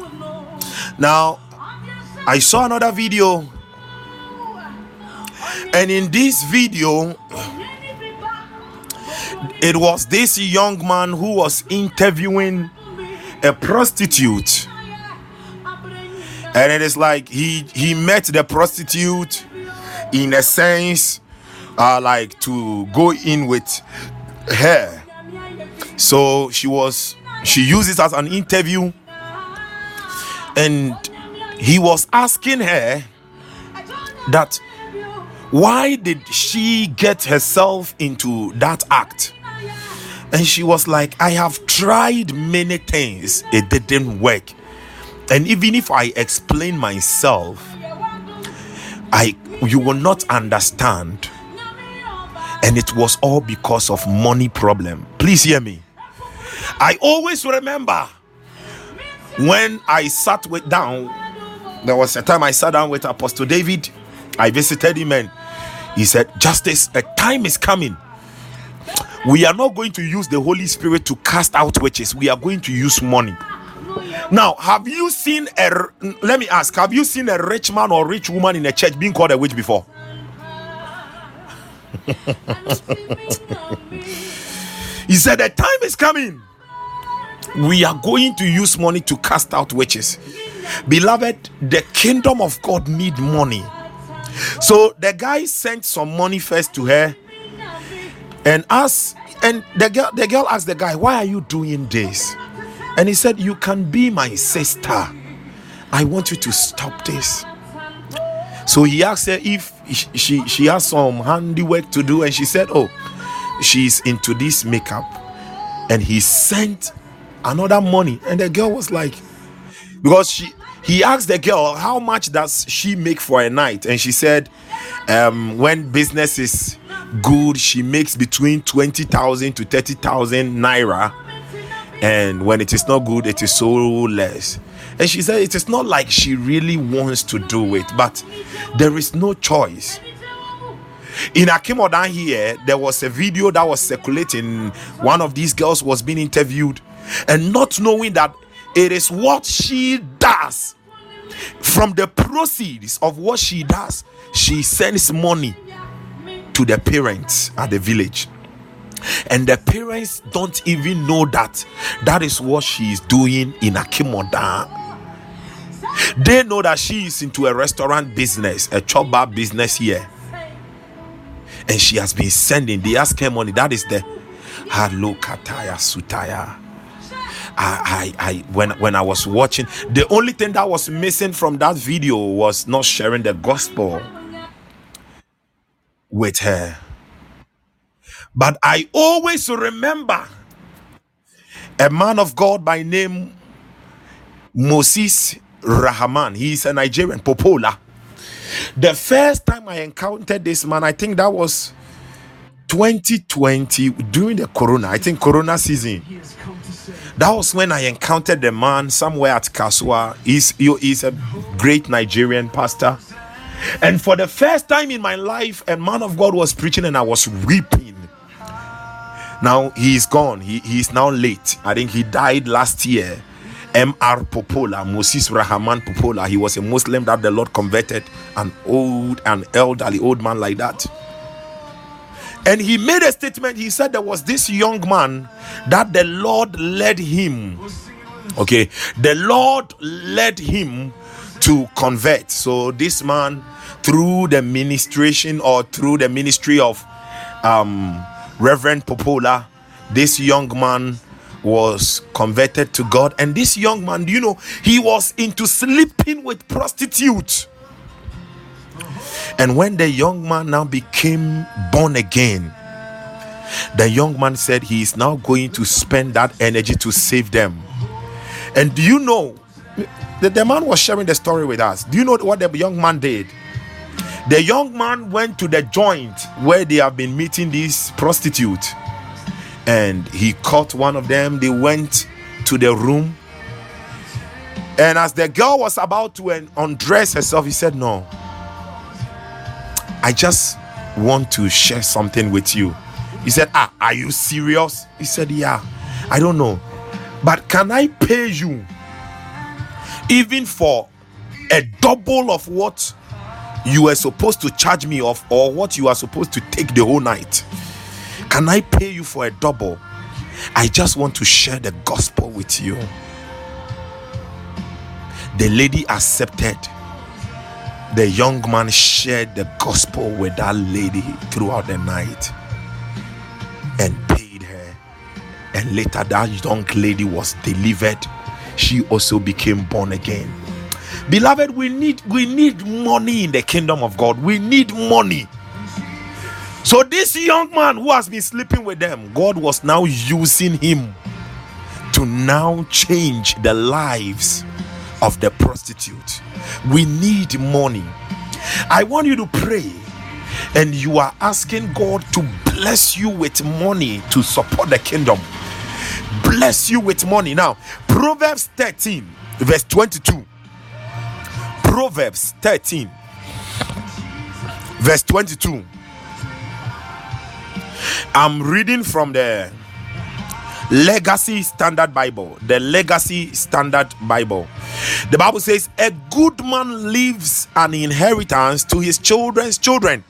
Now I saw another video. And in this video it was this young man who was interviewing a prostitute. And it is like he he met the prostitute in a sense uh like to go in with her. So she was she uses as an interview. And he was asking her that why did she get herself into that act and she was like i have tried many things. It didn't work. And even if i explain myself i you will not understand. And it was all because of money problem. Please hear me. I always remember when i sat with down there was a time i sat down with apostle david. I visited him and he said justice a time is coming we are not going to use the holy spirit to cast out witches. We are going to use money. Now have you seen a let me ask have you seen a rich man or rich woman in a church being called a witch before? He said the time is coming. We are going to use money to cast out witches. Beloved the kingdom of god need money. So the guy sent some money first to her and asked and the girl the girl asked the guy why are you doing this? And he said you can be my sister. I want you to stop this. So he asked her if she she has some handiwork to do and she said oh she's into this makeup. And he sent another money and the girl was like because she he asked the girl how much does she make for a night? And she said um, when business is good. She makes between 20,000 to 30,000 naira. And when it is not good it is so less. And she said it is not like she really wants to do it but there is no choice. In Akimodan here there was a video that was circulating. One of these girls was being interviewed. And not knowing that it is what she does. From the proceeds of what she does she sends money to the parents at the village and the parents don't even know that that is what she is doing in Akim Oda. They know that she is into a restaurant business, a chop bar business here, and she has been sending. They ask her money. That is the hello kataya sutaya. I, I, I, when when I was watching, the only thing that was missing from that video was not sharing the gospel with her. But I always remember a man of God by name Moses Rahman. He is a Nigerian, Popola. The first time I encountered this man, I think that was 2020 during the Corona. I think Corona season. That was when I encountered the man somewhere at Kasoa. He's, he's a great Nigerian pastor. And for the first time in my life, a man of God was preaching and I was weeping. Now he's gone. He he's now late. I think he died last year. M.R. Popola, Moses Rahman Popola. He was a Muslim that the Lord converted, an old, an elderly old man like that. And he made a statement. He said there was this young man that the Lord led him. Okay, the Lord led him to convert. So this man, through the ministration or through the ministry of um Reverend Popola, this young man was converted to God. And this young man, you know, he was into sleeping with prostitutes. And when the young man now became born again, the young man said he is now going to spend that energy to save them. And do you know, the, the man was sharing the story with us. Do you know what the young man did? The young man went to the joint where they have been meeting these prostitutes and he caught one of them. They went to the room. And as the girl was about to undress herself, he said, No, I just want to share something with you. He said, Ah, are you serious? He said, Yeah, I don't know. But can I pay you even for a double of what you were supposed to charge me of or what you are supposed to take the whole night Can I pay you for a double? I just want to share the gospel with you. The lady accepted. The young man shared the gospel with that lady throughout the night and paid her. And later, that young lady was delivered. She also became born again. Beloved, we need we need money in the kingdom of God. We need money. So this young man who has been sleeping with them, God was now using him to now change the lives of the prostitute. We need money. I want you to pray and you are asking God to bless you with money to support the kingdom. Bless you with money. Now, Proverbs 13, verse 22. Proverbs 13, verse 22. I'm reading from the Legacy Standard Bible. The Legacy Standard Bible. The Bible says, A good man leaves an inheritance to his children's children,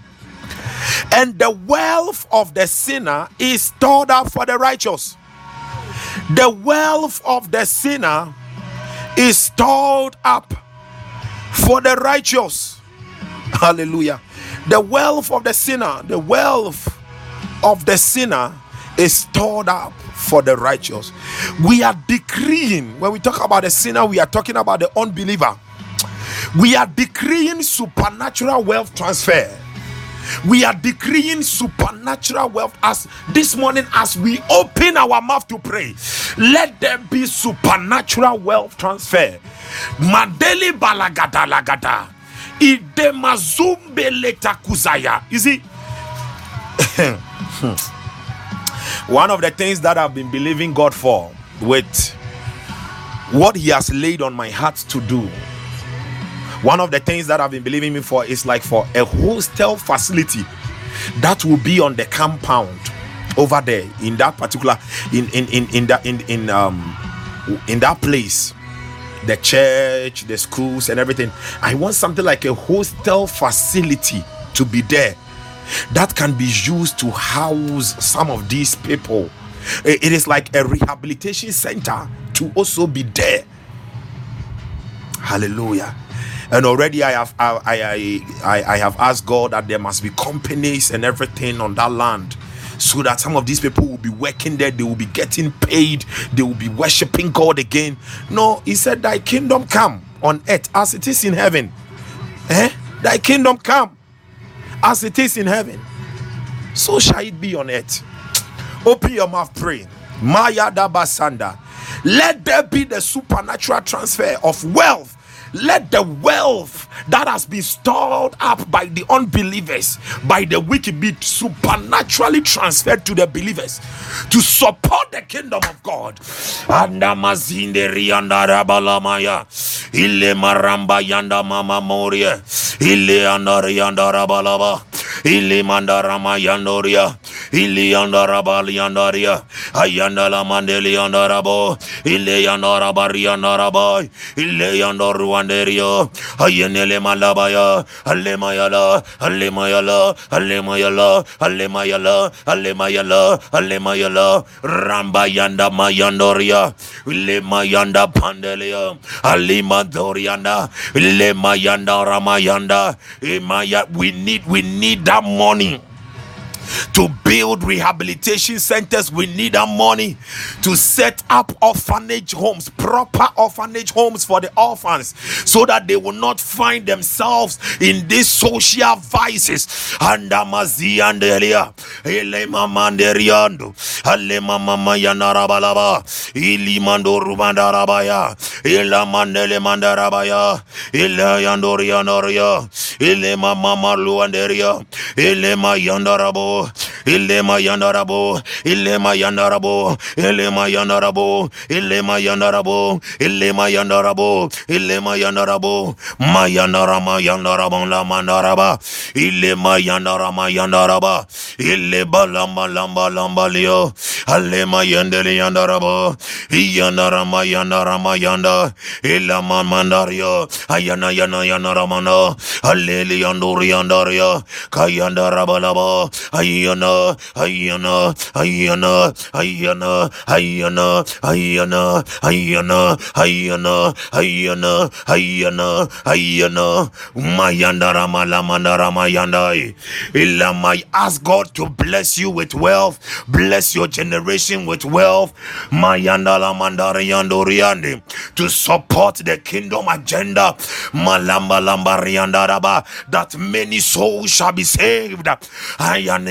and the wealth of the sinner is stored up for the righteous. The wealth of the sinner is stored up for the righteous. Hallelujah. The wealth of the sinner, the wealth of the sinner is stored up for the righteous. We are decreeing, when we talk about the sinner, we are talking about the unbeliever. We are decreeing supernatural wealth transfer. We are decreeing supernatural wealth as this morning, as we open our mouth to pray. Let there be supernatural wealth transfer. Madeli balagada lagada. Idemazumbe leta kuzaya. You see, one of the things that I've been believing God for with what He has laid on my heart to do. One of the things that I've been believing Him for is like for a hostel facility that will be on the compound over there in that particular in in in in that in in um in that place the church the schools and everything i want something like a hostel facility to be there that can be used to house some of these people. It is like a rehabilitation center to also be there. Hallelujah. And already I have I, I, I, I have asked God that there must be companies and everything on that land so that some of these people will be working there, they will be getting paid, they will be worshiping God again. No, he said, Thy kingdom come on earth as it is in heaven. Eh? Thy kingdom come as it is in heaven, so shall it be on earth. Open your mouth, pray. Maya Dabasanda. Let there be the supernatural transfer of wealth let the wealth that has been stored up by the unbelievers, by the wicked, be supernaturally transferred to the believers to support the kingdom of God. Ile maramba yanda yanda. Ile yandara bali yandaria. Ayanda la mandeli yandarabo. Ile yandara bari yandarabo. Ile yandoru Manderio, Ayenele Malabaya, Alemayala, Alemayala, Alemayala, Alemayala, Alemayala, Alemayala, Rambayanda Mayandoria, Lemayanda Pandelia, Alimadorianda, Lemayanda Ramayanda, we need, we need that money to build rehabilitation centers. We need our money to set up orphanage homes, proper orphanage homes for the orphans, so that they will not find themselves in these social vices. And Ilema Mama Luanderia, Ilema Yandarabo. Ilema yandarabo, Ilema yandarabo, Ilema yandarabo, Ilema yandarabo, Ilema yandarabo, Ilema yandarabo, Mayandarama yandaraba la mandaraba, Ilema yandarama yandaraba, Ileba lamba lamba lamba lio, Alema yandele yandarabo, Yandarama yandarama yanda, Ilama mandario, Ayana yana yana ramana, Aleli yanduri yandaria, Kayandaraba laba, ayana, ayana, ayana, ayana, ayana, ayana, ayana, ayana, ayana, ayana, mayanda ramala mandara mayandai. Ilamai, ask God to bless you with wealth, bless your generation with wealth, mayanda la mandara yandoriande, to support the kingdom agenda, malamba lamba riandaraba, that many souls shall be saved. Malamba,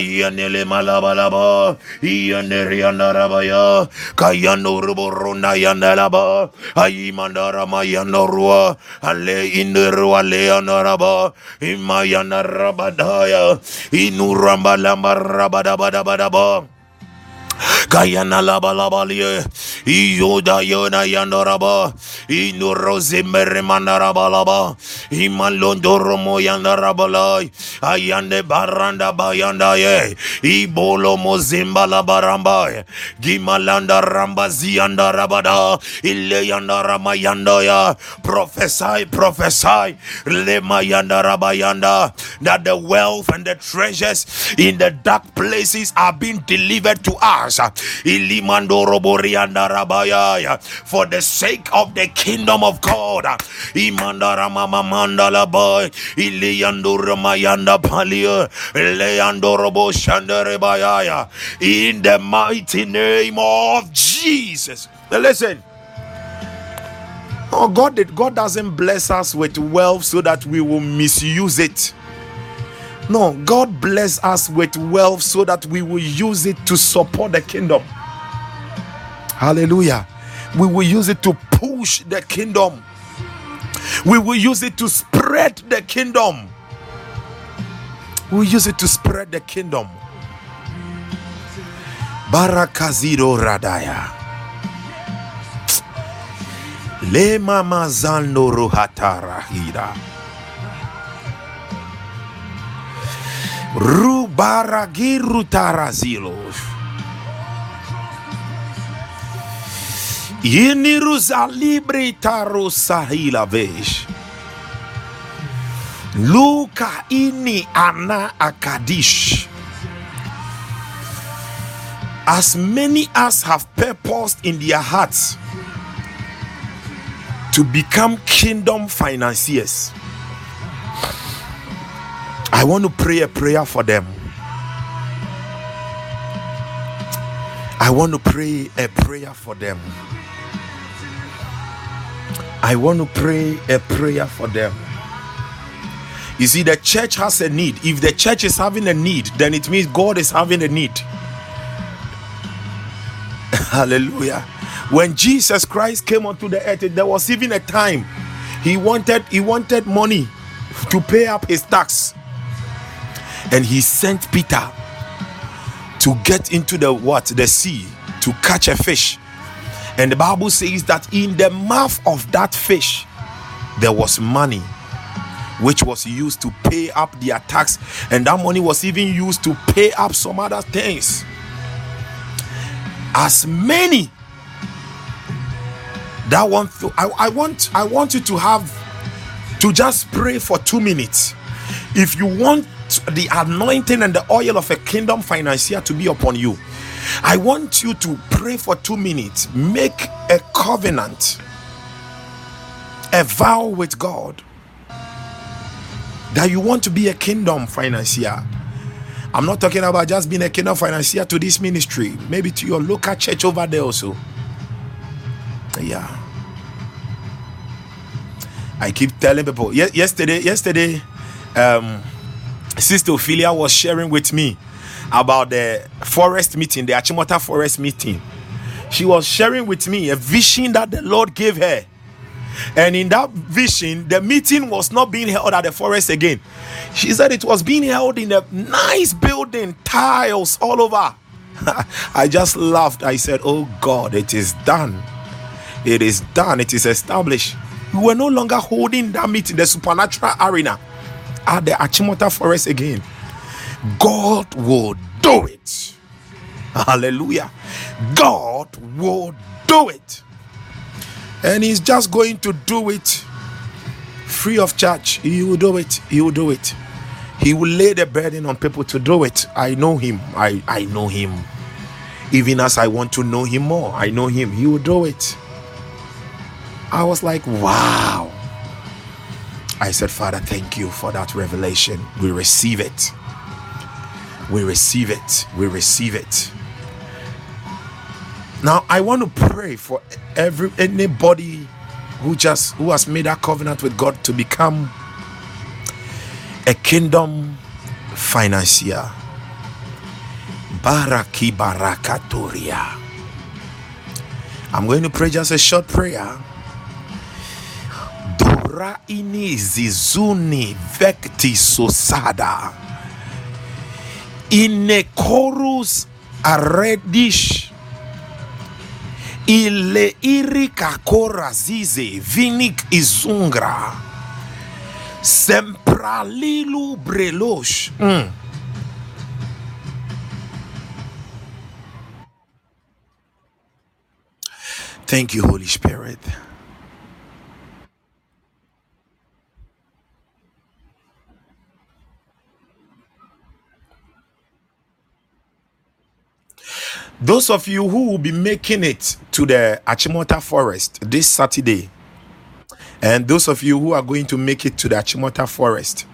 Kayanele malabalaba, Iyanerianarabaya, Kayanuruburuna yanelaba, Ayimandara mayanorua, Ale inurua leonaraba, Imayanarabadaya, Inuramba lamba rabadabadabadaba. Kayana laba laba liye. Iyoda yona yandaraba. Inuroze mere mandaraba laba. Imalondo mo yandaraba lai. Ayande baranda bayanda ye. Ibolo mozimba la baramba. Gimalanda ramba zianda rabada. Ile yanda rama yanda ya. Prophesy, prophesy. Lema yanda raba yanda. That the wealth and the treasures in the dark places are being delivered to us. For the sake of the kingdom of God. In the mighty name of Jesus. Now listen. Oh, God God doesn't bless us with wealth so that we will misuse it. No, God bless us with wealth so that we will use it to support the kingdom. Hallelujah. We will use it to push the kingdom. We will use it to spread the kingdom. We use it to spread the kingdom. Barakaziro Radaya. Le mama zando ruhatara hira. Rubaragiru tarazilos. Yeniruza libre tarosahila vesh. Luka ini ana akadish. As many as have purposed in their hearts to become kingdom financiers. I want to pray a prayer for them. I want to pray a prayer for them. I want to pray a prayer for them. You see, the church has a need. If the church is having a need, then it means God is having a need. Hallelujah. When Jesus Christ came onto the earth, there was even a time he wanted he wanted money to pay up his tax. And he sent Peter to get into the what? The sea to catch a fish. And the Bible says that in the mouth of that fish there was money which was used to pay up their tax, and that money was even used to pay up some other things. As many that want to, I, I want I want you to have to just pray for two minutes. If you want the anointing and the oil of a kingdom financier to be upon you, I want you to pray for two minutes. Make a covenant, a vow with God that you want to be a kingdom financier. I'm not talking about just being a kingdom financier to this ministry, maybe to your local church over there also. Yeah. I keep telling people. Ye- yesterday, yesterday, um, Sister Ophelia was sharing with me about the forest meeting, the Achimota forest meeting. She was sharing with me a vision that the Lord gave her And in that vision, the meeting was not being held at the forest again. She said it was being held in a nice building, tiles all over. I just laughed. I said, Oh God, it is done. It is done. It is established. We were no longer holding that meeting, the supernatural arena at the Achimota forest again. God will do it. Hallelujah. God will do it. And He's just going to do it free of charge. He will do it. He will do it. He will lay the burden on people to do it. I know Him. I, I know Him. Even as I want to know Him more, I know Him. He will do it. I was like, wow. I said, Father, thank you for that revelation. We receive it. We receive it. We receive it. Now I want to pray for every anybody who just who has made a covenant with God to become a kingdom financier. Baraki barakatoria. I'm going to pray just a short prayer. Dora ini zizuni vecti sosada. Inekorus aredish ile irika zize vinik izungra sempralilu brelosh mm. Thank you, Holy Spirit. Those of you who will be making it to the Achimota Forest this Saturday, and those of you who are going to make it to the Achimota Forest,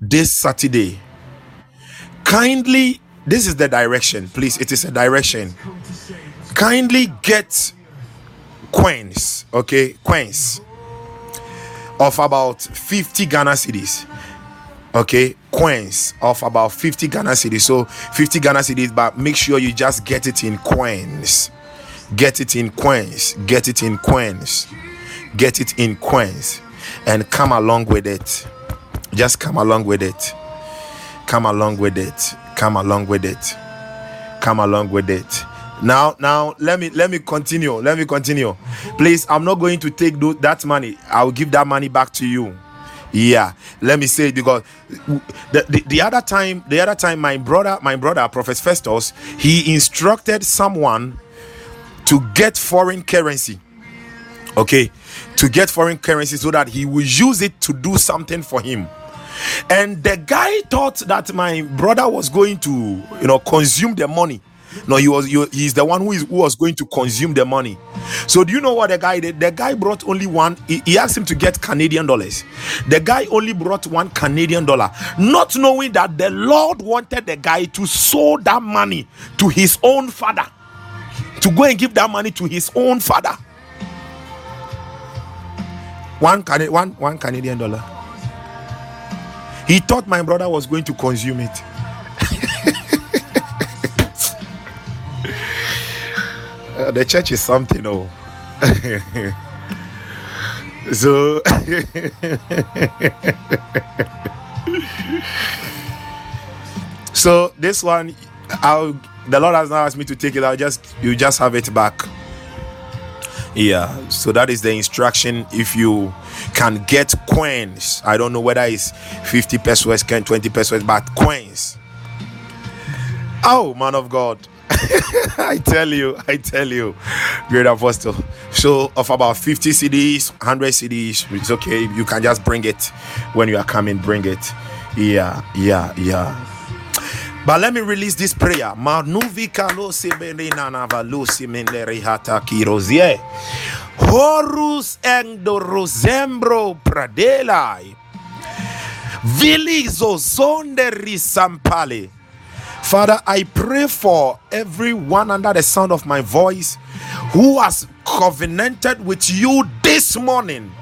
this Saturday, kindly, this is the direction, please. It is a direction. Kindly get coins, okay, coins of about 50 Ghana cedis okay coins of about 50 ghana cedis. So 50 ghana cedis but make sure you just get it in coins. Get it in coins. Get it in coins. Get it in coins. And come along with it. Just come along with it. Come along with it. Come along with it. Come along with it. Now now let me let me continue. Let me continue. Please i'm not going to take that money. I'll give that money back to you yeah. Let me say it because the, the, the other time the other time my brother my brother prophet festus he instructed someone to get foreign currency. Okay? To get foreign currency so that he will use it to do something for him. And the guy thought that my brother was going to you know consume the money no, he was he, he's the one who is who was going to consume the money. So do you know what the guy did? The guy brought only one. He, he asked him to get Canadian dollars. The guy only brought one Canadian dollar, not knowing that the Lord wanted the guy to sow that money to his own father, to go and give that money to his own father. One, one, one Canadian dollar. He thought my brother was going to consume it. Uh, the church is something, oh. so so this one I'll the Lord has now asked me to take it. I'll just you just have it back. Yeah, so that is the instruction. If you can get coins, I don't know whether it's 50 pesos, 20 pesos, but coins. Oh, man of God. I tell you, I tell you, great apostle. So, of about 50 cedis, 100 cedis, it's okay. You can just bring it when you are coming, bring it. Yeah, yeah, yeah. But let me release this prayer. Horus endo rosembro pradelai. Vilizo zonde risampale. Father, I pray for everyone under the sound of my voice who has covenanted with you this morning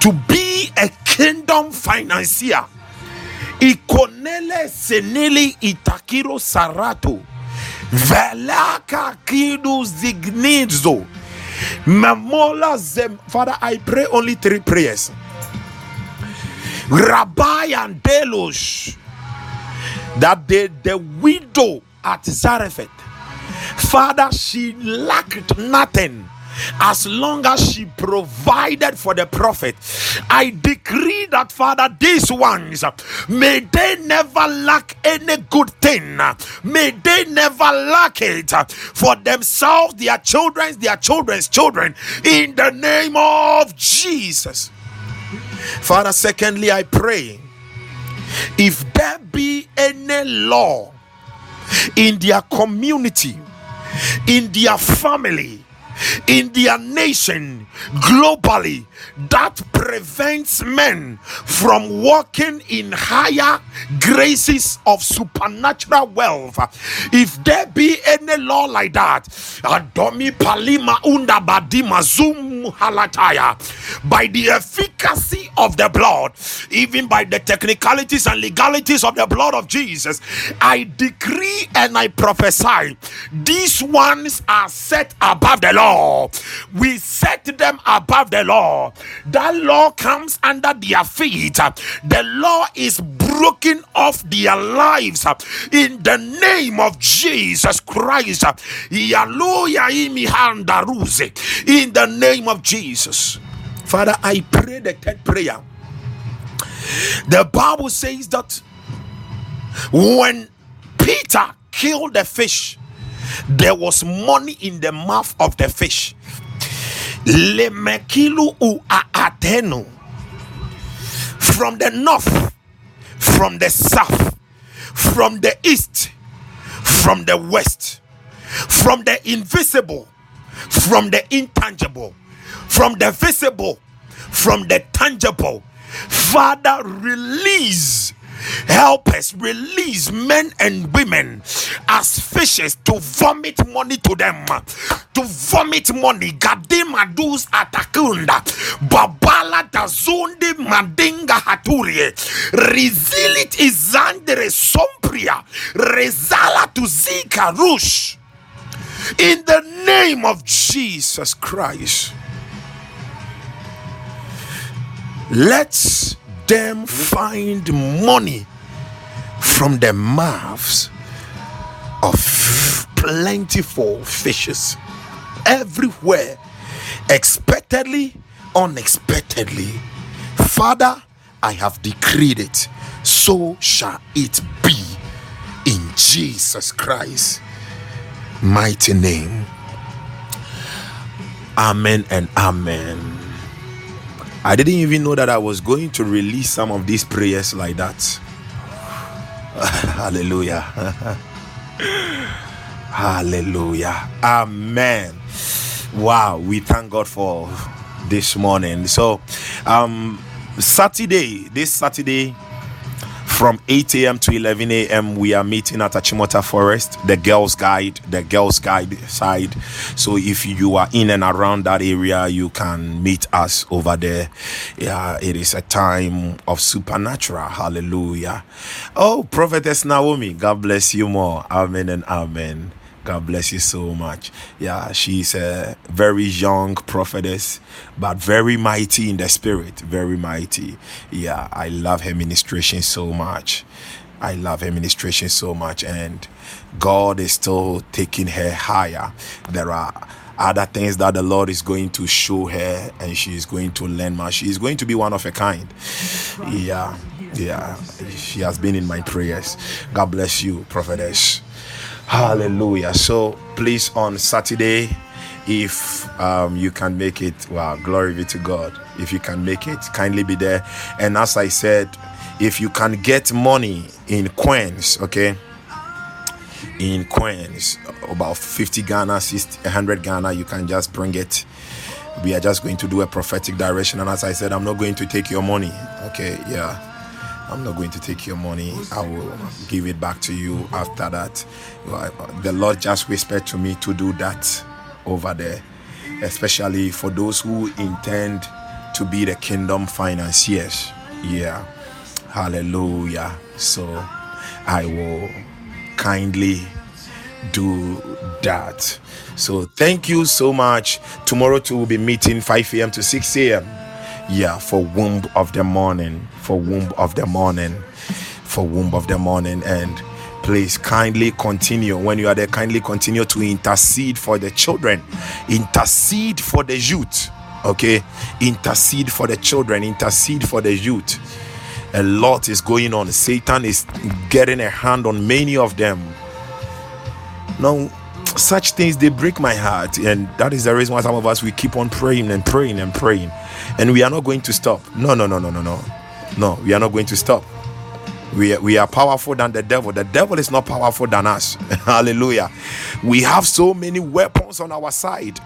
to be a kingdom financier. Ikonele senili itakiro sarato. Velaka kidu zignidzo. Memola zem. Father, I pray only three prayers. Rabbi and Delos. That the, the widow at Zarephath. Father, she lacked nothing as long as she provided for the prophet. I decree that, Father, these ones may they never lack any good thing, may they never lack it for themselves, their children, their children's children, in the name of Jesus. Father, secondly, I pray if there be any law in their community, in their family, in their nation globally that prevents men from walking in higher graces of supernatural wealth. If there be any law like that, by the efficacy of the blood, even by the technicalities and legalities of the blood of Jesus, I decree and I prophesy these ones are set above the law. We set them above the law. That law comes under their feet. The law is broken off their lives in the name of Jesus Christ. In the name of Jesus. Father, I pray the third prayer. The Bible says that when Peter killed the fish, there was money in the mouth of the fish lemekilu u aatenu from the north from the south from the east from the west from the invisible from the intangible from the visible from the tangible. Father release Help us release men and women as fishes to vomit money to them. To vomit money. Gadima dus atakunda. Babala dazundi mandinga haturie. Resilit izandere sompria. Rezala to zika rush. In the name of Jesus Christ. Let's them find money from the mouths of plentiful fishes everywhere, expectedly, unexpectedly. Father, I have decreed it, so shall it be in Jesus Christ mighty name. Amen and amen. I didn't even know that I was going to release some of these prayers like that. Hallelujah. Hallelujah. Amen. Wow, we thank God for this morning. So, um Saturday, this Saturday, from 8 a.m. to 11 a.m. we are meeting at Achimota Forest, the girls' guide, the girls' guide side. So if you are in and around that area, you can meet us over there. Yeah, it is a time of supernatural. Hallelujah. Oh, Prophetess Naomi, God bless you more. Amen and amen. God bless you so much. Yeah, she's a very young prophetess, but very mighty in the spirit. Very mighty. Yeah, I love her ministration so much. I love her ministration so much, and God is still taking her higher. There are other things that the Lord is going to show her, and she is going to learn more. She is going to be one of a kind. Yeah, yeah. She has been in my prayers. God bless you, prophetess. Hallelujah. So please on Saturday, if um, you can make it, wow, glory be to God. If you can make it, kindly be there. And as I said, if you can get money in coins, okay, in coins, about 50 Ghana, 60, 100 Ghana, you can just bring it. We are just going to do a prophetic direction. And as I said, I'm not going to take your money, okay, yeah. I'm not going to take your money. I will give it back to you after that. The Lord just whispered to me to do that over there, especially for those who intend to be the kingdom financiers. Yeah. Hallelujah. So I will kindly do that. So thank you so much. Tomorrow too we'll be meeting 5 a.m. to 6 a.m. Yeah, for womb of the morning. For womb of the morning. For womb of the morning. And please kindly continue. When you are there, kindly continue to intercede for the children. Intercede for the youth. Okay. Intercede for the children. Intercede for the youth. A lot is going on. Satan is getting a hand on many of them now, such things they break my heart, and that is the reason why some of us we keep on praying and praying and praying, and we are not going to stop. No, no, no, no, no, no, no. We are not going to stop. We are, we are powerful than the devil. The devil is not powerful than us. Hallelujah. We have so many weapons on our side.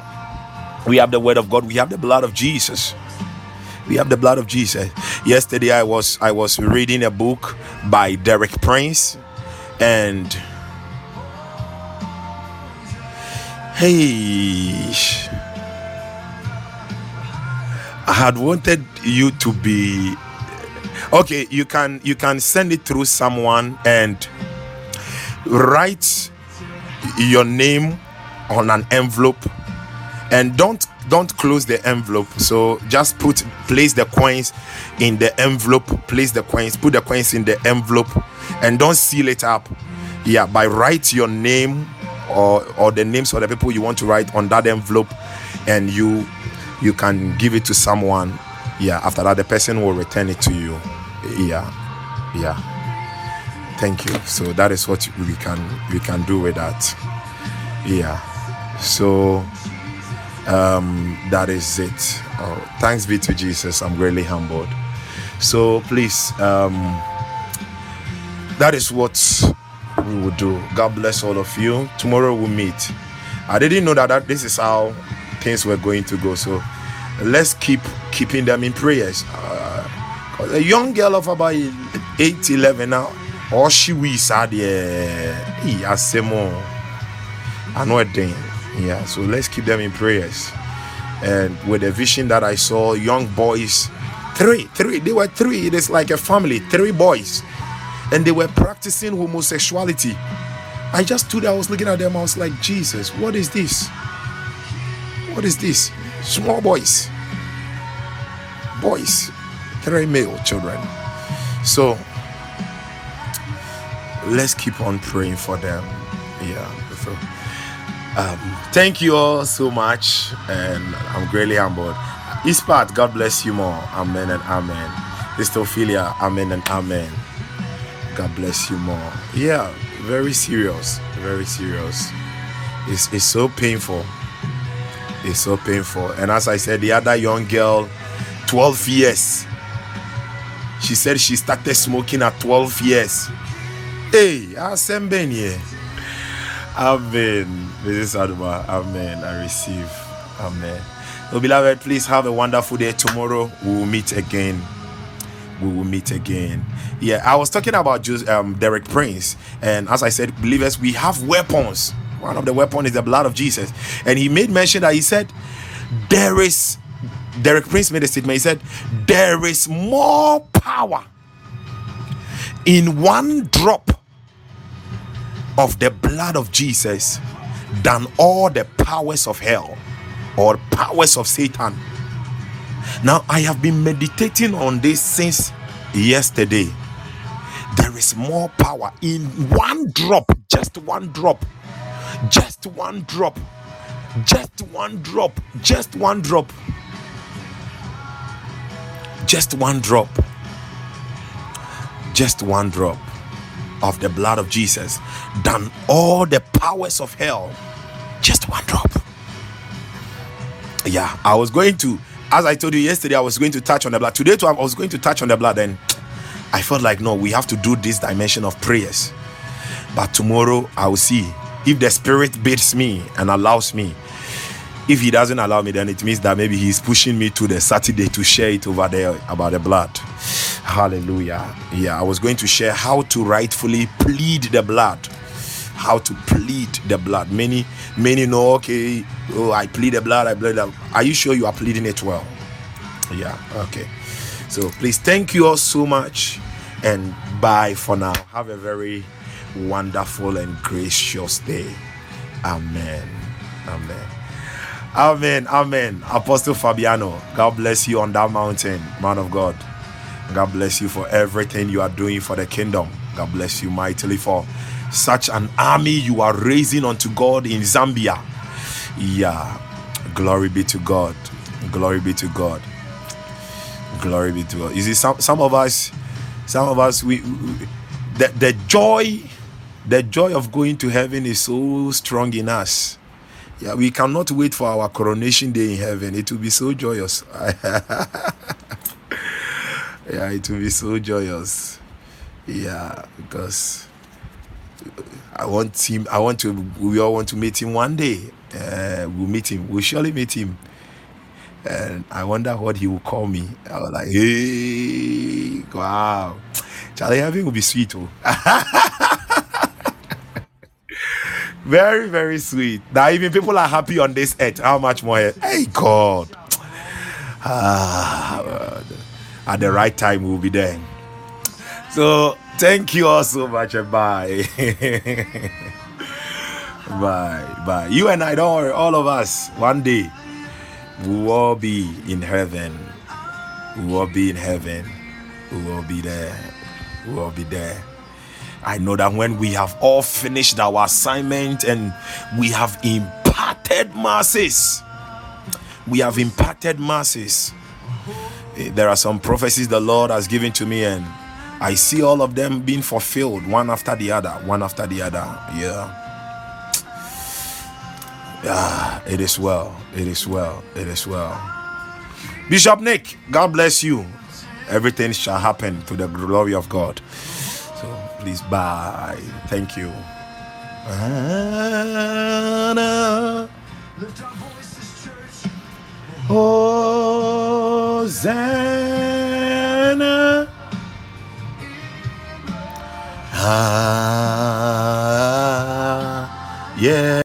We have the word of God. We have the blood of Jesus. We have the blood of Jesus. Yesterday I was I was reading a book by Derek Prince and Hey, I had wanted you to be okay. You can you can send it through someone and write your name on an envelope. And don't don't close the envelope. So just put place the coins in the envelope. Place the coins put the coins in the envelope and don't seal it up. Yeah by write your name or or the names of the people you want to write on that envelope and you you can give it to someone yeah after that the person will return it to you yeah yeah thank you so that is what we can we can do with that yeah so um that is it oh, thanks be to jesus i'm greatly humbled so please um that is what we will do. God bless all of you. Tomorrow we'll meet. I didn't know that, that this is how things were going to go. So let's keep keeping them in prayers. Uh, a young girl of about 8, 11 now, or she we sad yeah, I know a thing. Yeah, so let's keep them in prayers. And with the vision that I saw, young boys, three, three, they were three. It is like a family, three boys and they were practicing homosexuality. I just stood there, I was looking at them, I was like, Jesus, what is this? What is this? Small boys. Boys. Three male children. So let's keep on praying for them. Yeah. So, um, thank you all so much, and I'm greatly humbled. Ispat, God bless you more. Amen and amen. Ophelia, amen and amen. God bless you more. Yeah, very serious. Very serious. It's, it's so painful. It's so painful. And as I said, the other young girl, 12 years. She said she started smoking at 12 years. Hey, Amen. Amen. This is Aduma. Amen. I receive. Amen. So, beloved, please have a wonderful day. Tomorrow we will meet again we will meet again. Yeah, I was talking about just um, Derek Prince, and as I said, believers, we have weapons. One of the weapons is the blood of Jesus, and he made mention that he said there is. Derek Prince made a statement. He said there is more power in one drop of the blood of Jesus than all the powers of hell or powers of Satan now, I have been meditating on this since yesterday. There is more power in one drop, just one drop, just one drop, just one drop, just one drop, just one drop, just one drop of the blood of Jesus than all the powers of hell. Just one drop. Yeah, I was going to as I told you yesterday, I was going to touch on the blood. Today, too, I was going to touch on the blood. And I felt like, no, we have to do this dimension of prayers. But tomorrow, I will see if the Spirit bids me and allows me. If He doesn't allow me, then it means that maybe He's pushing me to the Saturday to share it over there about the blood. Hallelujah. Yeah, I was going to share how to rightfully plead the blood how to plead the blood. Many, many know, okay, oh, I plead the blood, I plead the Are you sure you are pleading it well? Yeah, okay. So please thank you all so much and bye for now. Have a very wonderful and gracious day. Amen. Amen. Amen. Amen. Apostle Fabiano, God bless you on that mountain, man of God. God bless you for everything you are doing for the kingdom. God bless you mightily for such an army you are raising unto God in Zambia. Yeah. Glory be to God. Glory be to God. Glory be to God. You see, some some of us, some of us, we, we the, the joy, the joy of going to heaven is so strong in us. Yeah, we cannot wait for our coronation day in heaven. It will be so joyous. yeah, it will be so joyous. Yeah, because I want him. I want to. We all want to meet him one day. Uh, we'll meet him. We'll surely meet him. And I wonder what he will call me. I was like, hey, wow. Charlie, heaven will be sweet. Oh. very, very sweet. Now, even people are happy on this earth. How much more? Hey, God. Ah, at the right time, we'll be there. So, thank you all so much. And bye. bye. Bye. You and I, don't worry. All of us, one day, we will all be in heaven. We will all be in heaven. We will all be there. We will all be there. I know that when we have all finished our assignment and we have imparted masses, we have imparted masses. Eh, there are some prophecies the Lord has given to me, and I see all of them being fulfilled one after the other, one after the other. Yeah. Yeah, it is well. It is well. It is well. Bishop Nick, God bless you. Everything shall happen to the glory of God. Please, bye. Thank you. Anna, Hosanna. Ah, yeah.